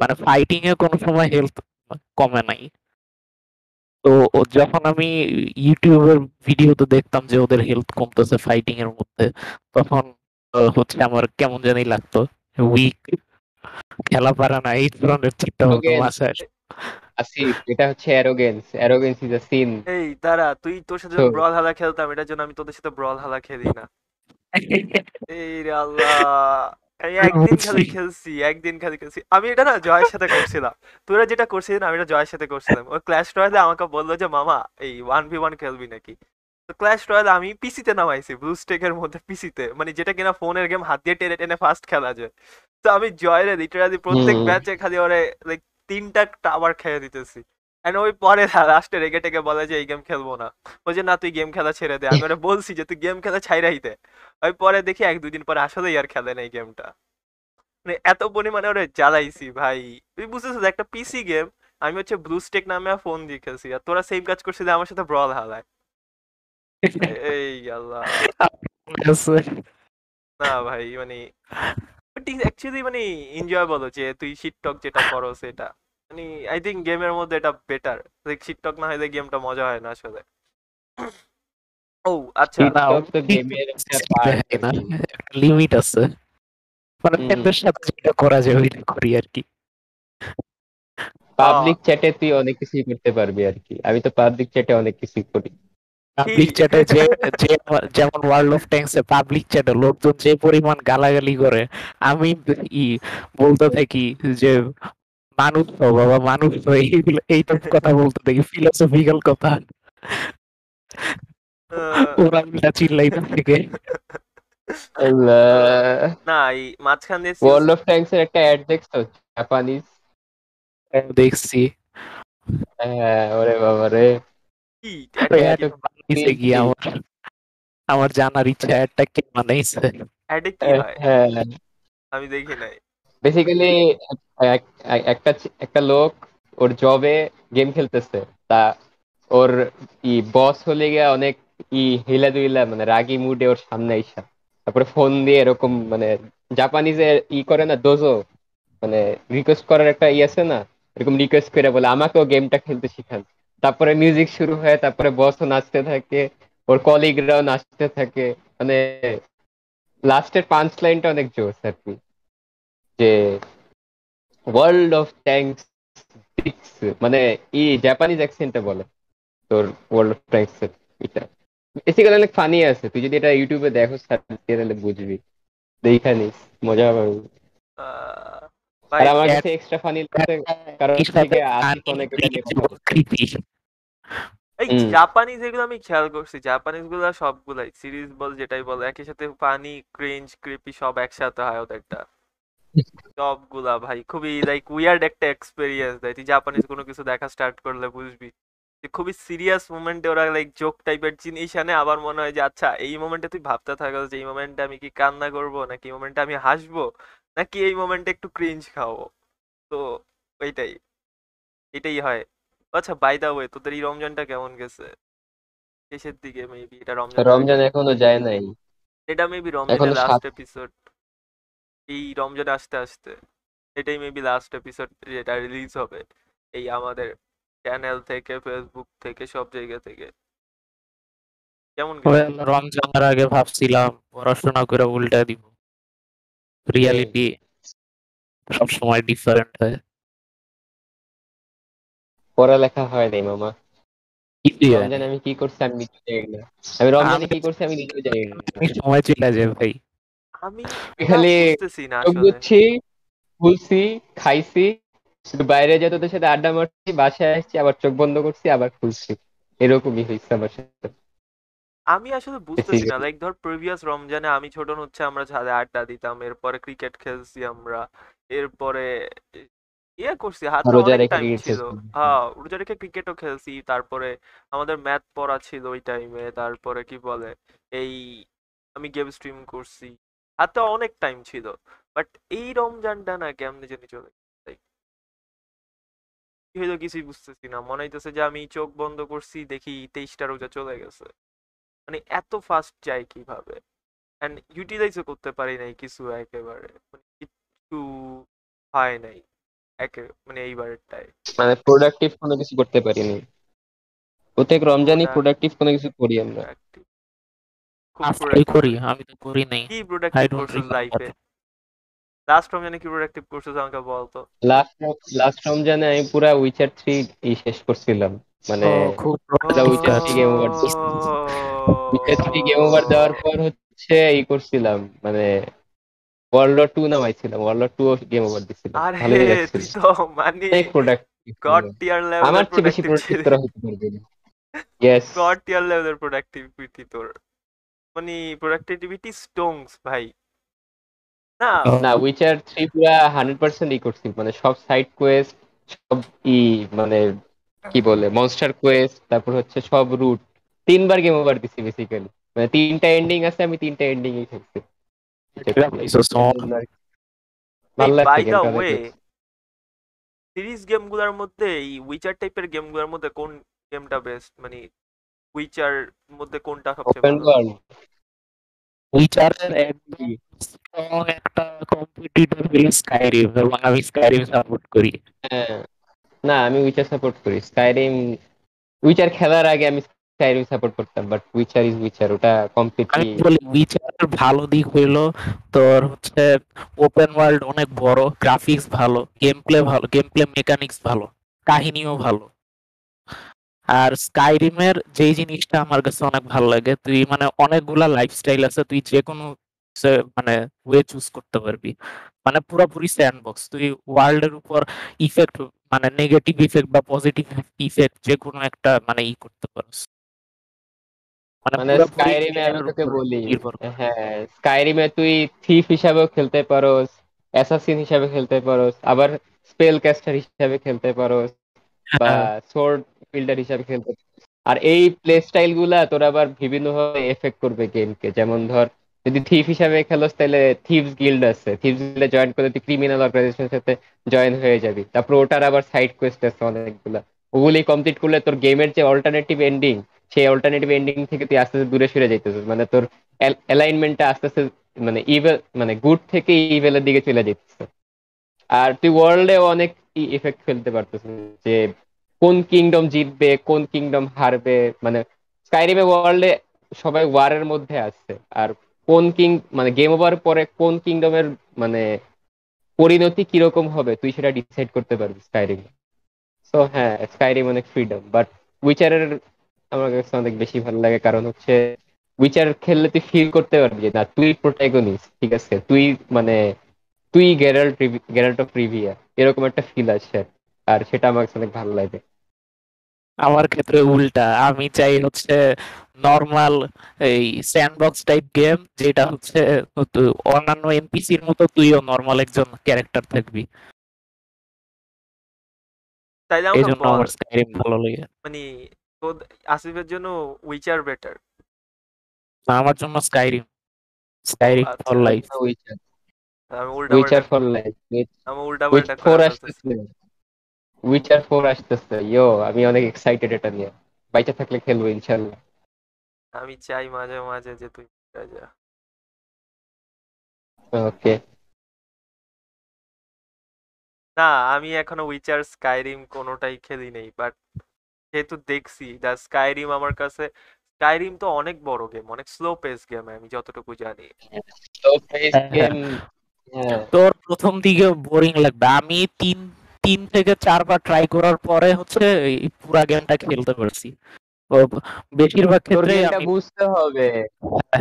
মানে ফাইটিং এ কোনো সময় হেলথ কমে নাই। তো যখন আমি ইউটিউবের ভিডিওতে দেখতাম যে ওদের হেলথ কমতেছে ফাইটিং এর মধ্যে তখন হচ্ছে আমার কেমন জানি লাগতো। উইক খেলা পারে না এই ধরনের চিন্তা ভাবনা Arrogance. মাথায় আসিফ এটা হচ্ছে arrogance arrogance is a sin এই দাঁড়া তুই তোর সাথে তো- ব্রল হালা খেলতাম এটার জন্য আমি তোদের সাথে ব্রল হালা খেলি না। [laughs] এই রে আল্লাহ। আমি একদিন খালি খেলছি একদিন খালি খেলছি। আমি এটা না জয়ের সাথে করছিলাম। তোরা যেটা করছিস না আমি এটা জয়ের সাথে করছিলাম। ও ক্ল্যাশ রয়্যালে আমাকে বলল যে মামা এই ওয়ান ভি ওয়ান খেলবি নাকি? তো ক্ল্যাশ রয়্যালে আমি পিসিতে নামাইছি ব্লু স্টেকের মধ্যে পিসিতে মানে যেটা কিনা ফোনের গেম হাত দিয়ে টেনে টেনে ফার্স্ট খেলা যায়। তো আমি জয়ের লিটারালি প্রত্যেক ম্যাচে খালি ওরে লাইক তিনটা টাওয়ার খেয়ে দিতেছি। এন্ড ওই পরে লাস্টে রেগে টেগে বলে যে, এই গেম খেলব না। যে না, তুই গেম খেলা ছেড়ে দে। আমি ওরা বলছি যে, তুই গেম খেলা ছাইরাই দে। ওই পরে দেখি এক, দুদিন পরে আসলেই আর খেলে না এই গেমটা মানে এত পরিমাণে ওরে জ্বালাইছি ভাই। তুই বুঝতেছিস একটা পিসি গেম আমি হচ্ছে ব্লু স্টেক নামে ফোন দিয়ে খেলছি। আর তোরা সেম কাজ করছিলি, আমার সাথে ব্রল হালায় এই আল্লাহ। না ভাই মানে অ্যাকচুয়ালি মানে এনজয় বলো যে, তুই শিট টক যেটা করো, সেটা। মানে আই থিঙ্ক গেমের মধ্যে এটা বেটার লাইক শিটটক না হলে গেমটা মজা হয় না আসলে। ও আচ্ছা। না, TikTok তো গেমের একটা লিমিট [laughs] আছে। মানে। ফ্রেন্ডের সাথে যেটা করা যায় ওইটা করি আর কি। পাবলিক চ্যাটে তুই অনেক কিছুই করতে পারবি আর কি। আমি তো পাবলিক চ্যাটে অনেক কিছুই করি। পাবলিক চ্যাটে যে যে যেমন ওয়ার্ল্ড অফ ট্যাঙ্কস এ পাবলিক চ্যাটে লোকজন যে পরিমাণ গালাগালি করে আমি ই বলতে থাকি যে মানুষ তো বাবা মানুষ তো এইগুলো এইসব কথা বলতে থাকি ফিলোসফিক্যাল কথা। ওরা উল্টা চিল্লাইতে থেকে। না এই মাঝখান দিয়ে ওয়ার্ল্ড অফ ট্যাঙ্কস এর একটা অ্যাড দেখছ? জাপানিজ দেখছি। হ্যাঁ ওরে বাবা রে। কি? আমার? আমার জানার ইচ্ছা একটা কে বানাইছে? অ্যাডে কি হয়? হ্যাঁ। আমি দেখি নাই। বেসিক্যালি একটা একটা লোক ওর জবে গেম খেলতেছে। তা ওর ই বস হলে অনেক ই হিলা দুইলা মানে রাগি মুডে ওর সামনে আইসা। তারপরে ফোন দিয়ে এরকম মানে জাপানিজে ই করে না দোজো মানে রিকোয়েস্ট করার একটা ই আছে না, এরকম রিকোয়েস্ট করে বলে, আমাকেও গেমটা খেলতে শিখান। তারপরে মিউজিক শুরু হয়, তারপরে বসও নাচতে থাকে, ওর কলিগরাও নাচতে থাকে। মানে লাস্টের পাঁচ লাইনটা অনেক জোস আর কি। যে ওয়ার্ল্ড অফ ট্যাঙ্কস মানে ই জাপানিজ অ্যাকসেন্টে বলে তোর ওয়ার্ল্ড অফ ট্যাঙ্কস এটা বেসিক্যালি অনেক ফানি আছে তুই যদি এটা ইউটিউবে দেখো সার্চ দিয়ে তাহলে বুঝবি। নিস মজা পাবি। আর আমার কাছে এক্সট্রা ফানি লাগছে কারণ থেকে অনেক। এই জাপানিজ এগুলো আমি খেয়াল করছি জাপানিজগুলা সবগুলাই সিরিজ বল যেটাই বল একই সাথে ফানি ক্রিঞ্জ ক্রিপি সব একসাথে হয় ওদেরটা। সবগুলা ভাই। খুবই লাইক উইয়ার্ড একটা এক্সপেরিয়েন্স দেয় তুই জাপানিজ কোনো কিছু দেখা স্টার্ট করলে বুঝবি। যে খুবই সিরিয়াস মোমেন্টে ওরা লাইক জোক টাইপের জিনিস আনে। আবার মনে হয় যে আচ্ছা এই মোমেন্টে তুই ভাবতে থাকো যে এই মোমেন্টে আমি কি কান্না করব? নাকি এই মোমেন্টে আমি হাসবো? নাকি এই মোমেন্টে একটু ক্রিঞ্জ খাব তো ওইটাই। এটাই হয়। আচ্ছা বাই দা ওয়ে তোদের এই রমজানটা কেমন গেছে? শেষের দিকে মেবি এটা রমজান রমজান এখনও যায় নাই। এটা মেবি রমজানের লাস্ট এপিসোড এই রমজান আসতে আসতে এটাই মেবি লাস্ট এপিসোড যেটা রিলিজ হবে। এই আমাদের চ্যানেল থেকে ফেসবুক থেকে সব জায়গা থেকে। কেমন রমজানের আগে ভাবছিলাম পড়াশোনা করে উল্টা দিব। রিয়ালিটি সবসময় ডিফারেন্ট হয়। পড়ালেখা হয় নাই মামা। Easy আমি কি করছি আমি নিজেও জানি না। আমি রমজানে কি করছি আমি নিজেও জানি না। সময় চলে যায় ভাই। আমি খালি বুঝছি খুলছি খাইছি শুধু বাইরে তোদের সাথে আড্ডা মারছি বাসায় আসছি আবার চোখ বন্ধ করছি আবার খুলছি। এরকমই হয়েছে আমার সাথে। আমি আসলে বুঝতেছি না লাইক ধর প্রিভিয়াস রমজানে আমি ছোট হচ্ছে আমরা ছাদে আড্ডা দিতাম এরপরে ক্রিকেট খেলছি আমরা এরপরে ইয়ে করছি হাতে রোজা অনেক টাইম ছিল। হ্যাঁ রোজা রেখে ক্রিকেটও খেলছি তারপরে আমাদের ম্যাথ পড়া ছিল ওই টাইমে তারপরে কি বলে এই আমি গেম স্ট্রিম করছি। হাতে অনেক টাইম ছিল। বাট এই রমজানটা না কেমনে জানি চলে কি হইল কিছুই বুঝতেছি না। মনে হইতেছে যে আমি চোখ বন্ধ করছি দেখি তেইশটা রোজা চলে গেছে। মানে এত ফাস্ট যায় কীভাবে? এন্ড ইউটিলাইজও করতে পারি নাই কিছু একেবারে। মানে কিছু হয় নাই একে মানে এইবারটায় মানে প্রোডাক্টিভ কোনো কিছু করতে পারিনি। প্রত্যেক রমজানই প্রোডাক্টিভ কোনো কিছু করি আমরা। আজকাল করি আমি তো করি নাই। কি প্রোডাক্টিভ করছিস লাইফে লাস্ট রমজানে কি প্রোডাক্টিভ করছিস আমাকে বলতো লাস্ট লাস্ট রমজানে আমি পুরা উইচার থ্রি ই শেষ করছিলাম। মানে খুব উইচার গেম ওভার দেওয়ার পর হচ্ছে ই করছিলাম মানে ওয়ার্ল্ড টু নামাইছিলাম ওয়ার্ল্ড টু গেম ওভার দিছিলাম। আরে ভালোই তো মানে অনেক প্রোডাক্টিভ গড টিয়ার আমার লেভেলের চেয়ে বেশি প্রোডাক্টিভ প্রোডাক্টিভ তোরা হতে পারবে না। ইয়েস গড টিয়ার লেভেলের প্রোডাক্টিভিটি তোর। মানে প্রোডাক্টিভিটি স্টোংস ভাই। না। না উইচার থ্রি পুরা হান্ড্রেড পার্সেন্ট ই করছি মানে সব সাইড কোয়েস্ট সব ই মানে কি বলে মনস্টার কোয়েস্ট তারপর হচ্ছে সব রুট তিনবার গেম ওভার দিছি বেসিক্যালি মানে তিনটা এন্ডিং আছে আমি তিনটা এন্ডিং ই খেলছি ভালো লাগছে বাই দা গেমটা ওয়ে। সিরিজ গেমগুলোর মধ্যে এই উইচার টাইপের গেমগুলোর মধ্যে কোন গেমটা বেস্ট মানে উইচার মধ্যে কোনটা সবচেয়ে ভালো? উইচারের একদম একটা কম্পিটিটর হলো স্কাইরিম এবং আমি স্কাইরিম সাপোর্ট করি। হ্যাঁ। না আমি উইচার সাপোর্ট করি। স্কাইরিম উইচার খেলার আগে আমি স্কাইরিম সাপোর্ট করতাম বাট উইচার ইজ উইচার ওটা আমি কমপ্লিটলি বলি উইচারের ভালো দিক হইল তোর হচ্ছে ওপেন ওয়ার্ল্ড অনেক বড় গ্রাফিক্স ভালো গেম প্লে ভালো গেম প্লে মেকানিক্স ভালো কাহিনীও ভালো। আর স্কাইরিমের যেই জিনিসটা আমার কাছে অনেক ভালো লাগে তুই মানে অনেকগুলা লাইফস্টাইল আছে তুই যে কোনো মানে ওয়ে চুজ করতে পারবি। মানে পুরোপুরি স্যান্ডবক্স তুই ওয়ার্ল্ডের উপর ইফেক্ট মানে নেগেটিভ ইফেক্ট বা পজিটিভ ইফেক্ট যে কোনো একটা মানে ই করতে পারস। মানে স্কাইরিমে আমি তোকে বলি হ্যাঁ স্কাইরিমে তুই থিফ হিসাবেও খেলতে পারোস অ্যাসাসিন হিসাবে খেলতে পারোস আবার স্পেল ক্যাস্টার হিসাবে খেলতে পারোস বা হ্যাঁ। সোর্ড ফিল্ডার হিসাবে খেলতে আর এই প্লে স্টাইলগুলা তোর আবার বিভিন্ন ভাবে এফেক্ট করবে গেমকে যেমন ধর, যদি থিফ হিসাবে খেলোস তাহলে থিভস গিল্ড আছে। থিভস গিল্ডে জয়েন করলে তুই ক্রিমিনাল অর্গানাইজেশনের সাথে জয়েন হয়ে যাবি। তারপর ওটার আবার সাইড কোয়েস্ট আছে অনেকগুলা। ওগুলি কমপ্লিট করলে তোর গেমের যে অল্টারনেটিভ এন্ডিং সেই অল্টারনেটিভ এন্ডিং থেকে তুই আস্তে আস্তে দূরে সরে যাইতেছিস। মানে তোর অ্যালাইনমেন্টটা আস্তে আস্তে মানে ইভেল মানে গুড থেকে ইভেলের দিকে চলে যাইতেছে। আর তুই ওয়ার্ল্ডে অনেক ইফেক্ট ফেলতে পারতেছিস যে কোন কিংডম জিতবে, কোন কিংডম হারবে মানে স্কাইরিমে ওয়ার্ল্ডে সবাই ওয়ারের মধ্যে আছে। আর কোন কিং মানে গেম ওভার পরে কোন কিংডমের মানে পরিণতি কীরকম হবে, তুই সেটা ডিসাইড করতে পারবি স্কাইরিম সো হ্যাঁ স্কাইরিম অনেক ফ্রিডম বাট উইচারের আমার কাছে অনেক বেশি ভালো লাগে, কারণ হচ্ছে উইচার খেললে তুই ফিল করতে পারবি না, তুই প্রোটাগনিস্ট ঠিক আছে? তুই মানে তুই গ্যারাল্ট গ্যারাল্ট অফ রিভিয়া এরকম একটা ফিল আছে আর সেটা আমার কাছে অনেক ভালো লাগে। আমার ক্ষেত্রে উল্টা। আমি চাই হচ্ছে নর্মাল এই স্যান্ডবক্স টাইপ গেম যেটা হচ্ছে অন্যান্য এনপিসির মতো তুইও নর্মাল একজন ক্যারেক্টার থাকবি। তাইলে এই আমাকে জন্য বল। আমার স্কাইরিম ভালো লাগে। মানে তো আসিফের জন্য উইচার বেটার আমার জন্য স্কাইরিম স্কাইরিম আচ্ছা, ফর লাইফ উইচার আমি উল্টা উইচার ফর লাইফ আমি উল্টা পাল্টা ফোর করে আসতেছে ফেলতেছি। উইচার ফোর আসতেছে। ইয়ো আমি অনেক এক্সাইটেড এটা নিয়ে। বাইচা থাকলে খেলব ইনশাল্লাহ আমি চাই মাঝে মাঝে যে তুই যা। ওকে। না আমি এখনও উইচার স্কাইরিম কোনোটাই খেলি নেই বাট যেহেতু দেখছি দা স্কাইরিম আমার কাছে স্কাইরিম তো অনেক বড় গেম অনেক স্লো পেস গেম আমি যতটুকু জানি। ফেস হ্যাঁ, গেম তোর প্রথম দিকে বোরিং লাগবে। আমি তিন তিন থেকে চারবার ট্রাই করার পরে হচ্ছে এই পুরা গেমটা খেলতে পারছি। বেশিরভাগ ক্ষেত্রে আমি বুঝতে হবে।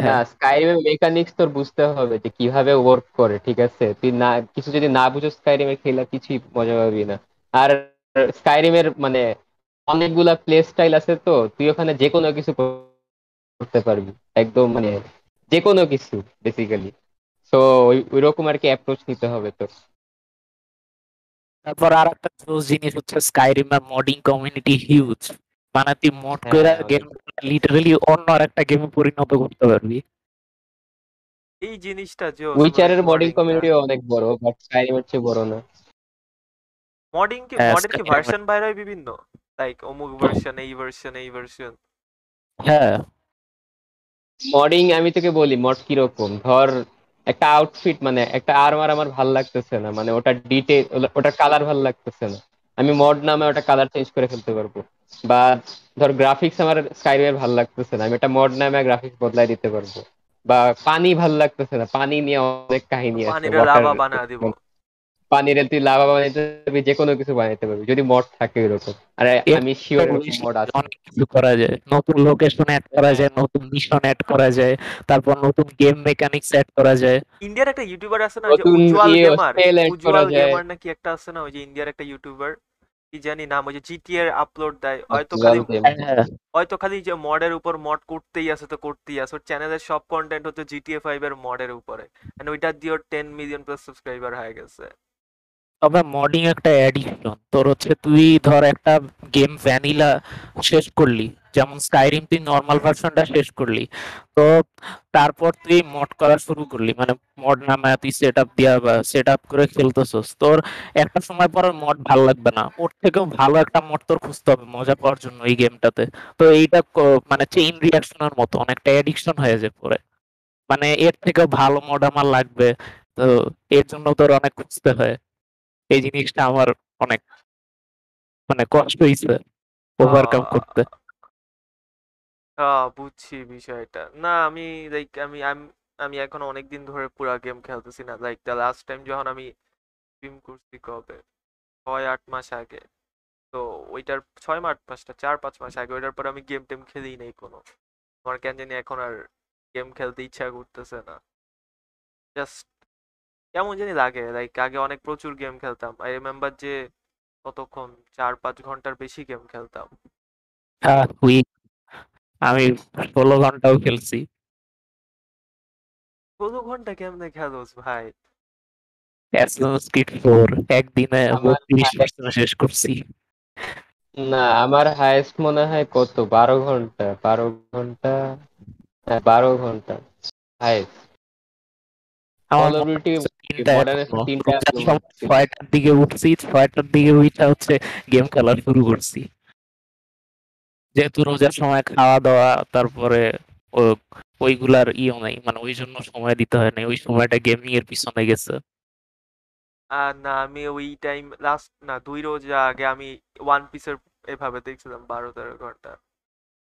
হ্যাঁ, স্কাইরিমের মেকানিক্স তোর বুঝতে হবে যে কীভাবে ওয়ার্ক করে ঠিক আছে? তুই না কিছু যদি না বুঝো স্কাইরিমের খেলা কিছুই মজা পাবি না। আর স্কাইরিমের মানে অনেকগুলা প্লে স্টাইল আছে তো তুই ওখানে যে কোনো কিছু করতে পারবি। একদম মানে যে কোনো কিছু বেসিক্যালি সো ওই ওইরকম আর কি অ্যাপ্রোচ নিতে হবে তোর। তারপর আর একটা জিনিস হচ্ছে স্কাইরিম এর মডিং কমিউনিটি হিউজ মানে তুই মড হ্যাঁ, করে গেম লিটারালি অন্য আর একটা গেমে পরিণত করতে পারবি। এই জিনিসটা যে উইচারের মডিং কমিউনিটি অনেক বড় বাট স্কাইরিমের চেয়ে বড় না। মডিং কি হ্যাঁ, মডের কি ভার্সন বাইরে হয় বিভিন্ন? লাইক অমুক ভার্সন এই ভার্সন এই ভার্সন হ্যাঁ। মডিং আমি তোকে বলি মড কীরকম? ধর একটা আউটফিট মানে একটা আর্মার আমার ভালো লাগতেছে না মানে ওটা ডিটেল ওটা কালার ভালো লাগতেছে না। আমি মড নামে ওটা কালার চেঞ্জ করে ফেলতে পারব। বা ধর গ্রাফিক্স আমার স্কাইরিমের ভালো লাগতেছে না আমি একটা মড নামে গ্রাফিক্স বদলাই দিতে পারব। বা পানি ভালো লাগতেছে না পানি নিয়ে অনেক কাহিনী আছে পানিরে তুই লাভা বানাইতে পারবি যে কোনো কিছু বানাইতে পারবি যদি মড থাকে এরকম আর আমি শিওর মড আছে অনেক কিছু করা যায়। নতুন লোকেশন অ্যাড করা যায় নতুন মিশন অ্যাড করা যায় তারপর নতুন গেম মেকানিক্স অ্যাড করা যায়। ইন্ডিয়ার একটা ইউটিউবার আছে না ওই যে উজ্জ্বল ইয়ে গেমার উজ্জ্বল গেমার নাকি একটা আছে না ওই যে ইন্ডিয়ার একটা ইউটিউবার কি জানি নাম ওই যে জিটিএর আপলোড দেয়। হয়তো খালি হ্যাঁ। হয়তো খালি যে মডের উপর মড করতেই আছে তো করতেই আছে। ওর চ্যানেলের সব কন্টেন্ট হচ্ছে জিটিএ ফাইভ এর মডের উপরে। এন্ড ওইটা দিয়ে ওর টেন মিলিয়ন প্লাস সাবস্ক্রাইবার হয়ে গেছে। তবে মডিং একটা অ্যাডিকশন তোর হচ্ছে তুই ধর একটা গেম ভ্যানিলা শেষ করলি, যেমন স্কাইরিম তুই নর্মাল ভার্সনটা শেষ করলি। তো তারপর তুই মড করা শুরু করলি মানে মড নামায় তুই সেট আপ দিয়া সেট আপ করে খেলতেছস। তোর একটা সময় পর মড ভালো লাগবে না। ওর থেকেও ভালো একটা মড তোর খুঁজতে হবে, মজা পাওয়ার জন্য এই গেমটাতে তো এইটা মানে চেইন রিয়াকশনের মতো, অনেকটা অ্যাডিকশন হয়ে যায় পরে। মানে এর থেকেও ভালো মড আমার লাগবে, তো এর জন্য তোর অনেক খুঁজতে হয়। এই জিনিসটা আমার অনেক মানে কষ্ট হয়েছে ওভারকাম করতে। বুঝছি বিষয়টা। না আমি লাইক আমি আমি এখন অনেক দিন ধরে পুরা গেম খেলতেছি না। লাইক দ্য লাস্ট টাইম যখন আমি স্ট্রিম করছি কবে? ছয় আট মাস আগে। তো ওইটার ছয় মাস মাসটা চার পাঁচ মাস আগে ওইটার পর আমি গেম টেম খেলি নাই কোনো। আমার কেন জানি এখন আর গেম খেলতে ইচ্ছা করতেছে না। জাস্ট কেমন জানি লাগে লাইক আগে অনেক প্রচুর গেম খেলতাম। আই রিমেম্বার যে কতক্ষণ? চার পাঁচ ঘণ্টার বেশি গেম খেলতাম। আমি ষোলো ঘন্টাও খেলছি। ষোলো ঘণ্টা কেমনে খেলোস ভাই? অ্যাসেসিনস ক্রিড একদিনে শেষ করছি। না আমার হাইয়েস্ট মনে হয় কত? বারো ঘণ্টা বারো ঘণ্টা হ্যাঁ বারো ঘণ্টা হাইয়েস্ট ছয়টার দিকে উঠছি ছয়টার দিকে উঠা হচ্ছে গেম খেলা শুরু করছি। যেহেতু রোজার সময় খাওয়া দাওয়া তারপরে ওইগুলার ইও নাই মানে ওই জন্য সময় দিতে হয় না ওই সময়টা গেমিং এর পিছনে গেছে। আর না আমি ওই টাইম লাস্ট না দুই রোজা আগে আমি ওয়ান পিসের এভাবে দেখছিলাম বারো তেরো ঘণ্টা।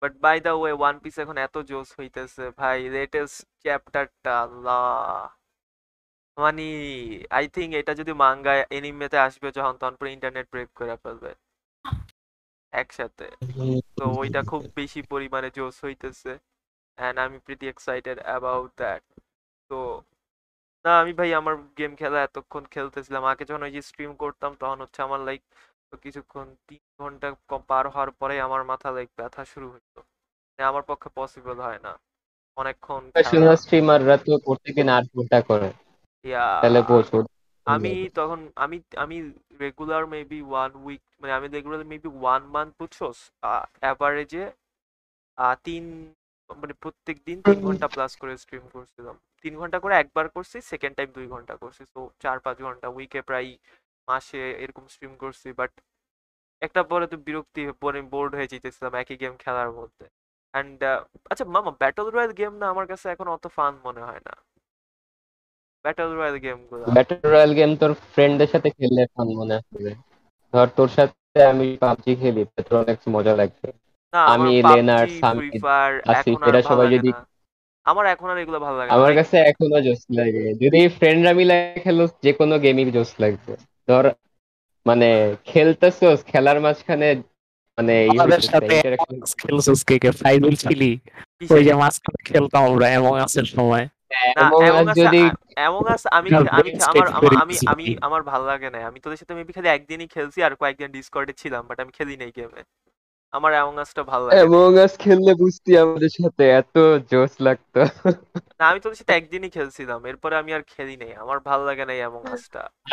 But by the way One Piece এখন এত জোস হইতেছে ভাই লেটেস্ট চ্যাপ্টারটা আল্লাহ। মানে আই থিঙ্ক এটা যদি মাঙ্গায় এনিমেতে আসবে যখন তখন পুরো ইন্টারনেট ব্রেক করে ফেলবে। একসাথে। তো ওইটা খুব বেশি পরিমাণে জোস হইতেছে। অ্যান্ড আমি প্রিটি এক্সাইটেড অ্যাবাউট দ্যাট তো না আমি ভাই আমার গেম খেলা এতক্ষণ খেলতেছিলাম। আগে যখন ওই যে স্ট্রিম করতাম তখন হচ্ছে আমার লাইক কিছুক্ষণ তিন ঘণ্টা পার হওয়ার পরে আমার মাথা লাইক ব্যথা শুরু হইতো। মানে আমার পক্ষে পসিবল হয় না। অনেকক্ষণ স্ট্রিমাররা তো প্রত্যেকদিন আট ঘণ্টা করে। তাহলে আমি তখন আমি আমি রেগুলার মেবি ওয়ান উইক মানে আমি রেগুলার মেবি ওয়ান মান্থ বুঝছোস? অ্যাভারেজে তিন মানে প্রত্যেক দিন তিন ঘণ্টা প্লাস করে স্ট্রিম করছিলাম। তিন ঘণ্টা করে একবার করছি সেকেন্ড টাইম দুই ঘণ্টা করছি। তো চার পাঁচ ঘণ্টা উইকে প্রায় মাসে এরকম স্ট্রিম করছি। বাট একটা পরে তো বিরক্তি পরে বোর্ড হয়ে যেতেছিলাম একই গেম খেলার মধ্যে। অ্যান্ড আচ্ছা মামা ব্যাটল রয়্যাল গেম না আমার কাছে এখন অত ফান মনে হয় না। ব্যাটল রয়্যাল গেমগুলো ব্যাটল রয়্যাল গেম তোর ফ্রেন্ডদের সাথে খেললে ফান মনে হবে। ধর তোর সাথে আমি পাবজি খেলি তোর অনেক মজা লাগবে। আমি, লেনার, আসিফ, এরা সবাই যদি- আমার এখন আর এগুলো ভালো লাগে আমার কাছে এখনও জোস লাগে। যদি ফ্রেন্ডরা মিলে খেলো যে কোনো গেমই জোস লাগবে। ধর মানে খেলতেছোস খেলার মাঝখানে মানে ই সাথে interaction খেলছিস কে কে? ফাইজুল ছিলি। ওই যে মাঝখানে খেলতাম আমরা এমন আছের সময়। Among Us আমি আমি আমার আমি ভালো লাগে না। আমি তোদের সাথে মেবি খালি একদিনই খেলছি আর কয়েকদিন ডিসকর্ডে ছিলাম বাট আমি খেলি নাই গেমে আমার Among Us টা ভালো লাগে। Among খেললে বুঝতি আমাদের সাথে এত জোস লাগতো। না আমি তোদের সাথে একদিনই খেলছিলাম এরপরে আমি আর খেলি নাই। আমার ভালো লাগে না Us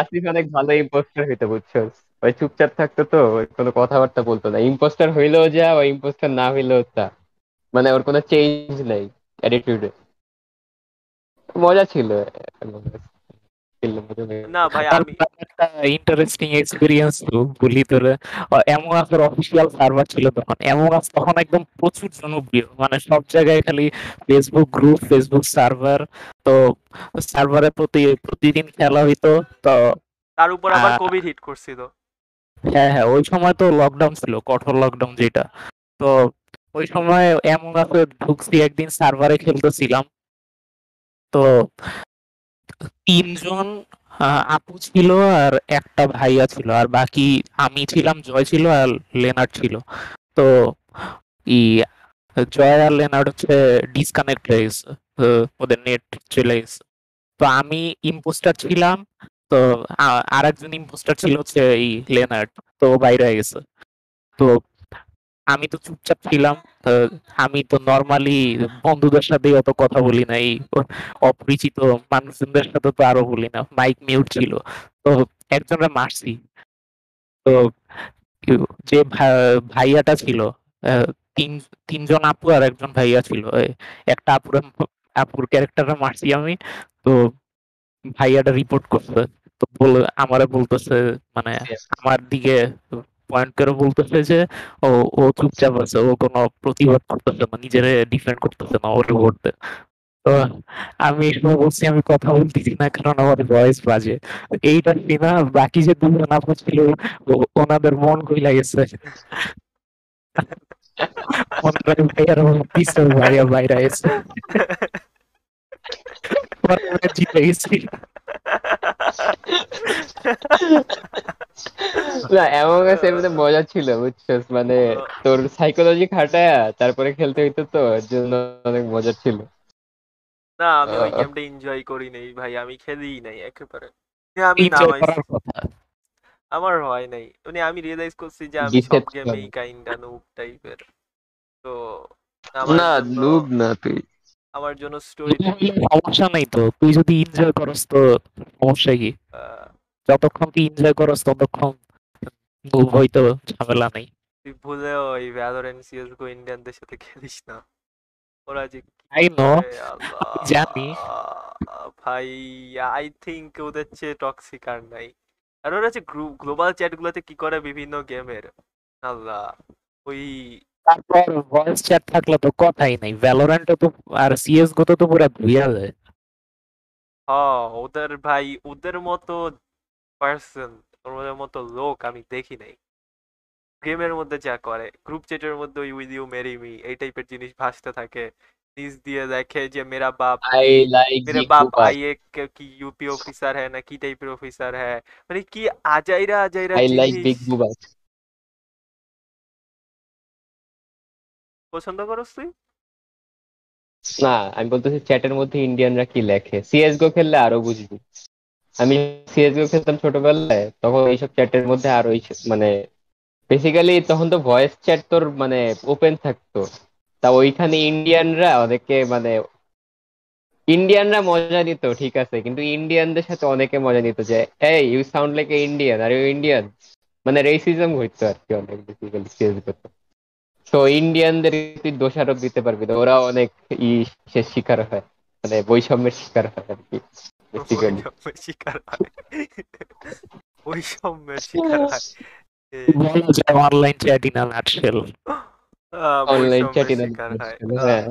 আসিফ অনেক ভালো ইম্পোস্টার হইতে বুঝছস ওই চুপচাপ থাকতো তো ওই কোনো কথাবার্তা বলতো না। ইম্পোস্টার হইলেও যা ওই ইম্পোস্টার না হইলেও তা। মানে ওর কোনো চেঞ্জ নাই অ্যাটিটিউডে মজা ছিল। Among Us। খেললে মজা লাগে। না ভাই আমি একটা ইন্টারেস্টিং এক্সপিরিয়েন্স তো বলি তোরে। এমন আসের অফিসিয়াল সার্ভার ছিল তখন। এমন আস তখন একদম প্রচুর জনপ্রিয়। মানে সব জায়গায় খালি ফেসবুক গ্রুপ ফেসবুক সার্ভার তো সার্ভারে প্রতি প্রতিদিন খেলা হইতো তো তার উপর আবার কোভিড হিট করছিল। হ্যাঁ হ্যাঁ ওই সময় তো লকডাউন ছিল কঠোর লকডাউন যেটা। তো ওই সময় এমন আছে ঢুকছি একদিন সার্ভারে খেলতেছিলাম। তো তিনজন আপু ছিল আর একটা ভাইয়া ছিল। আর বাকি আমি ছিলাম, জয় ছিল আর লেনার্ড ছিল। তো ই, জয় আর লেনার্ড হচ্ছে ডিসকানেক্ট হয়ে গেছে ওদের নেট চলে গেছে। তো আমি ইম্পোস্টার ছিলাম, তো আর একজন ইম্পোস্টার ছিল হচ্ছে এই লেনার্ড, তো বাইরে হয়ে গেছে। তো আমি তো চুপচাপ ছিলাম আমি তো নর্মালি বন্ধুদের সাথে অত কথা বলি না এই অপরিচিত মানুষজনদের সাথে তো আরও বলি না মাইক মিউট ছিল তো একজনের মারছি তো যে ভাইয়াটা ছিল তিন তিনজন আপু আর একজন ভাইয়া ছিল একটা আপুর আপুর ক্যারেক্টারটা মারছি আমি তো ভাইয়াটা রিপোর্ট করছে তো বলে আমারে বলতেছে মানে আমার দিকে পয়েন্ট করে বলতেছে যে ও ও চুপচাপ আছে ও কোনো প্রতিবাদ করতেছে না নিজের ডিফেন্ড করতেছে না ওর ভোট তো আমি সময় বলছি আমি কথা বলতেছি না কারণ আমার ভয়েস বাজে। এইটা না বাকি যে দুজন আপু ছিল ওনাদের মন কইলা গেছে। [laughs] ভাইয়ার পিস্তল ভাইয়া বাইরে এসে [laughs] ওরা জিতে গেছি না এমন আছে এমনিতে মজা ছিল বুঝছস? মানে তোর সাইকোলজি খাটায়া তারপরে খেলতে হইতো তো এর জন্য অনেক মজা ছিল। না আমি ওই গেমটা এনজয় করি নাই ভাই। আমি খেলিই নাই একেবারে। আমি নামাইছি। আমার হয় নাই। মানে আমি রিয়েলাইজ করছি যে আমি সব. গেমেই কাইন্ডা নুব টাইপের তো না নুব না তুই। আমার জন্য স্টোরি সমস্যা নাই তো। তুই যদি এনজয় করস তো সমস্যা কি? যতক্ষণ তুই এনজয় করস ততক্ষণ মুভ হইতো ঝামেলা নাই। তুই ভুলেও ওই ভ্যালোরেন্ট সিএসগো ইন্ডিয়ানদের সাথে খেলিস না। ওরা যে আই নো [laughs] জানি। ভাই আই থিংক ওদের চেয়ে টক্সিক আর নাই। আর ওরা যে গ্লোবাল চ্যাট গুলোতে কি করে বিভিন্ন গেমের আল্লাহ। ওই তারপর ভয়েস চ্যাট থাকলে তো কথাই নাই ভ্যালোরেন্ট তো আর সিএস গো তো পুরো ধুইয়া যায় হ্যাঁ ওদের ভাই ওদের মতো পার্সন ওদের মতো লোক আমি দেখি নাই গেমের মধ্যে যা করে গ্রুপ চ্যাটের মধ্যে ওই উইথ ইউ মেরি মি এই টাইপের জিনিস ভাসতে থাকে নিজ দিয়ে দেখে যে মেরা বাপ মেরা বাপ আই এক কি यूपी অফিসার হ্যায় না কি টাইপের অফিসার হ্যায় মানে কি আজাইরা আজাইরা আই লাইক বিগ বুবাস পছন্দ করস তুই? না, আমি বলতেছি চ্যাটের মধ্যে ইন্ডিয়ানরা কি লেখে? সিএসগো খেললে আরও বুঝবি। আমি সিএসগো খেলতাম ছোটবেলায়, তখন এইসব চ্যাটের মধ্যে আরও মানে বেসিক্যালি তখন তো ভয়েস চ্যাট তোর মানে ওপেন থাকতো। তা ওইখানে ইন্ডিয়ানরা অনেকে মানে ইন্ডিয়ানরা মজা নিত, ঠিক আছে। কিন্তু ইন্ডিয়ানদের সাথে অনেকে মজা নিত যে, এই you sound like a Indian are you Indian মানে রেসিজম হইতো আর কি অনেক বেসিক্যালি সিএসগো তো ইন্ডিয়ানদের তুই দোষারোপ দিতে পারবি না ওরা অনেক ই শিকার হয় মানে বৈষম্যের শিকার হয় আর কি শিকার হয়। বৈষম্যের শিকার হয়। এ, বলা যায় online chat in nutshell online বৈষম্যের চ্যাটিং হ্যাঁ।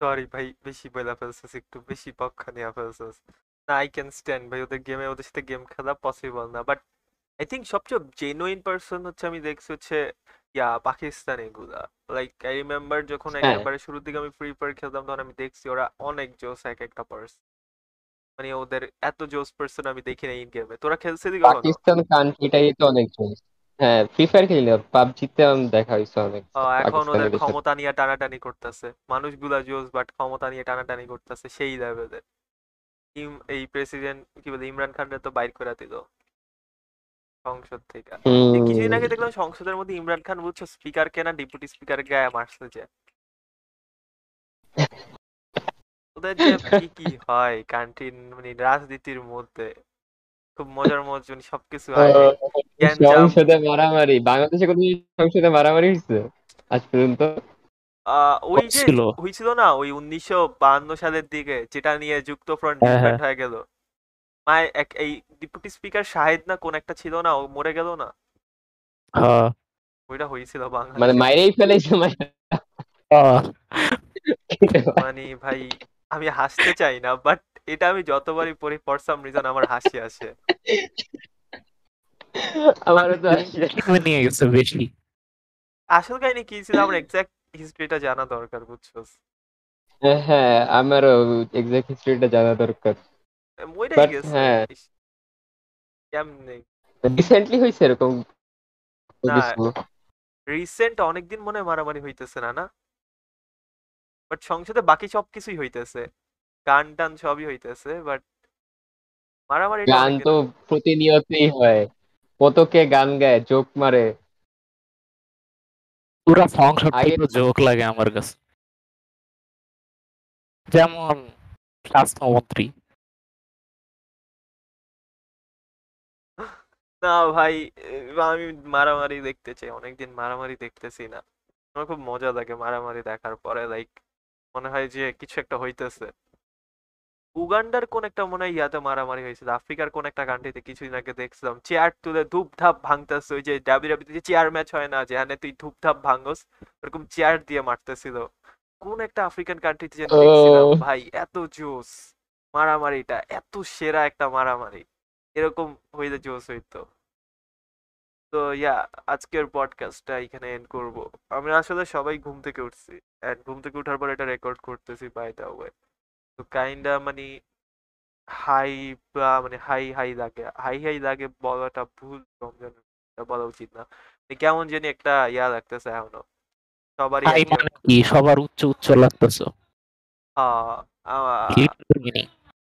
সরি ভাই বেশি বলে ফেলছিস একটু বেশি পক্ষ নিয়ে ফেলছিস। না আই ক্যান স্ট্যান্ড ভাই ওদের গেমে ওদের সাথে গেম খেলা পসিবল না বাট আই থিঙ্ক সবচেয়ে জেনুইন পার্সন হচ্ছে আমি দেখছি হচ্ছে ইয়া পাকিস্তান এগুলা। লাইক আই রিমেম্বার যখন হ্যাঁ। একেবারে শুরুর দিকে আমি ফ্রি ফায়ার খেলতাম তখন আমি দেখছি ওরা অনেক জোস এক একটা পার্সন মানে ওদের এত জোস পার্সন আমি দেখি না ইন গেমে তোরা খেলছিলি কখনো? পাকিস্তান কান্ট্রিটাই তো অনেক জোস হ্যাঁ ফ্রি ফায়ার খেলি না পাবজিতে আমি দেখা হয়েছে অনেক। এখন ওদের ক্ষমতা নিয়ে টানাটানি করতেছে। মানুষগুলা জোস বাট ক্ষমতা নিয়ে টানাটানি করতেছে সেই লেভেলের এই প্রেসিডেন্ট কি বলে ইমরান খানরে তো বাইর করে দিল। সংসদ থেকে। কিছুদিন আগে দেখলাম সংসদের মধ্যে ইমরান খান বুঝছ স্পিকার কেনা ডেপুটি স্পিকার গায়ে মারছে যে। ওদের যে কি কি হয় কান্ট্রির মানে রাজনীতির মধ্যে। খুব মজার মজার সবকিছু হয়। সংসদে মারামারি। বাংলাদেশে কোনো সংসদে মারামারি হয়েছে আজ পর্যন্ত? আহ, ওই যে ছিল। হয়েছিল না ওই উনিশশো বাহান্ন সালের দিকে যেটা নিয়ে যুক্ত ফ্রন্ট হ্যাঁ, হয়ে গেল। মায় এক এই ডেপুটি স্পিকার শাহেদ না কোন একটা ছিল না ও মরে গেল না? হ্যাঁ। ওইটা হয়েছিল মানে বাংলাদেশে মাইরেই ফেলেছে মানে। হ্যাঁ। মানে ভাই আমি হাসতে চাই না বাট এটা আমি যতবারই পড়ি ফর সাম রিজন আমার হাসি আসে। আমারও তো নিয়ে গেছে বেশি? আসল কাহিনী কি ছিল? আমার এক্সাক্ট হিস্ট্রিটা জানা দরকার বুঝছ? হ্যাঁ আমারও এক্সাক্ট হিস্ট্রিটা জানা দরকার। মইরাই গেছে হ্যাঁ। কেমনে রিসেন্টলি হয়েছে এরকম রিসেন্ট অনেকদিন মনে হয় মারামারি হইতেছে না না? বাট সংসদে বাকি সব কিছুই হইতেছে। গান টান সবই হইতেছে বাট মারামারিটা গান তো প্রতিনিয়তই হয়। কত কে গান গায় জোক মারে। পুরা তো জোক লাগে আমার কাছে। যেমন স্বাস্থ্যমন্ত্রী। না ভাই আমি মারামারি দেখতে চাই অনেকদিন মারামারি দেখতেছি না। আমার খুব মজা লাগে মারামারি দেখার পরে লাইক মনে হয় যে কিছু একটা হইতেছে। উগান্ডার কোন একটা মনে হয় ইয়াতে মারামারি হয়েছিল আফ্রিকার কোন একটা কান্ট্রিতে কিছুদিন আগে দেখছিলাম চেয়ার তুলে ধূপ ধাপ ভাঙতেছে ওই যে ডাব্লিউডাব্লিউ যে চেয়ার ম্যাচ হয় না যেখানে তুই ধূপ ধাপ ভাঙস ওরকম চেয়ার দিয়ে মারতেছিল। কোন একটা আফ্রিকান কান্ট্রিতে যেন দেখছিলাম ভাই এত জোস মারামারিটা এত সেরা একটা মারামারি। এরকম হইলে জোস হইতো তো ইয়া আজকের পডকাস্টটা এখানে এন্ড করব। আমরা আসলে সবাই ঘুম থেকে উঠছি এন্ড ঘুম থেকে ওঠার পর এটা রেকর্ড করতেছি বাই দ্য ওয়ে তো কাইন্ডা মানে হাই বা মানে হাই হাই লাগে। হাই হাই লাগে বলাটা ভুল রমজান বলা উচিত না। মানে কেমন জানি একটা ইয়া লাগতেছে এখনও সবারই হাই মানে কি? সবার উচ্চ উচ্চ লাগতেছে। আহ,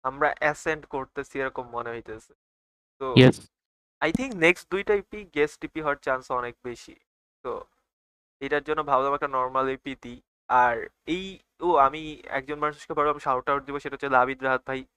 আমরা অ্যাসেন্ট করতেছি এরকম মনে হইতেছে। তো আই থিঙ্ক নেক্সট দুইটা ইপি গেস্ট ইপি হওয়ার চান্স অনেক বেশি। তো এটার জন্য ভাবলাম একটা নর্মাল ইপি দিই। আর এই ও আমি একজন মানুষকে ভাবলাম শাউট আউট দিব সেটা হচ্ছে লাবিদ রাহাত ভাই।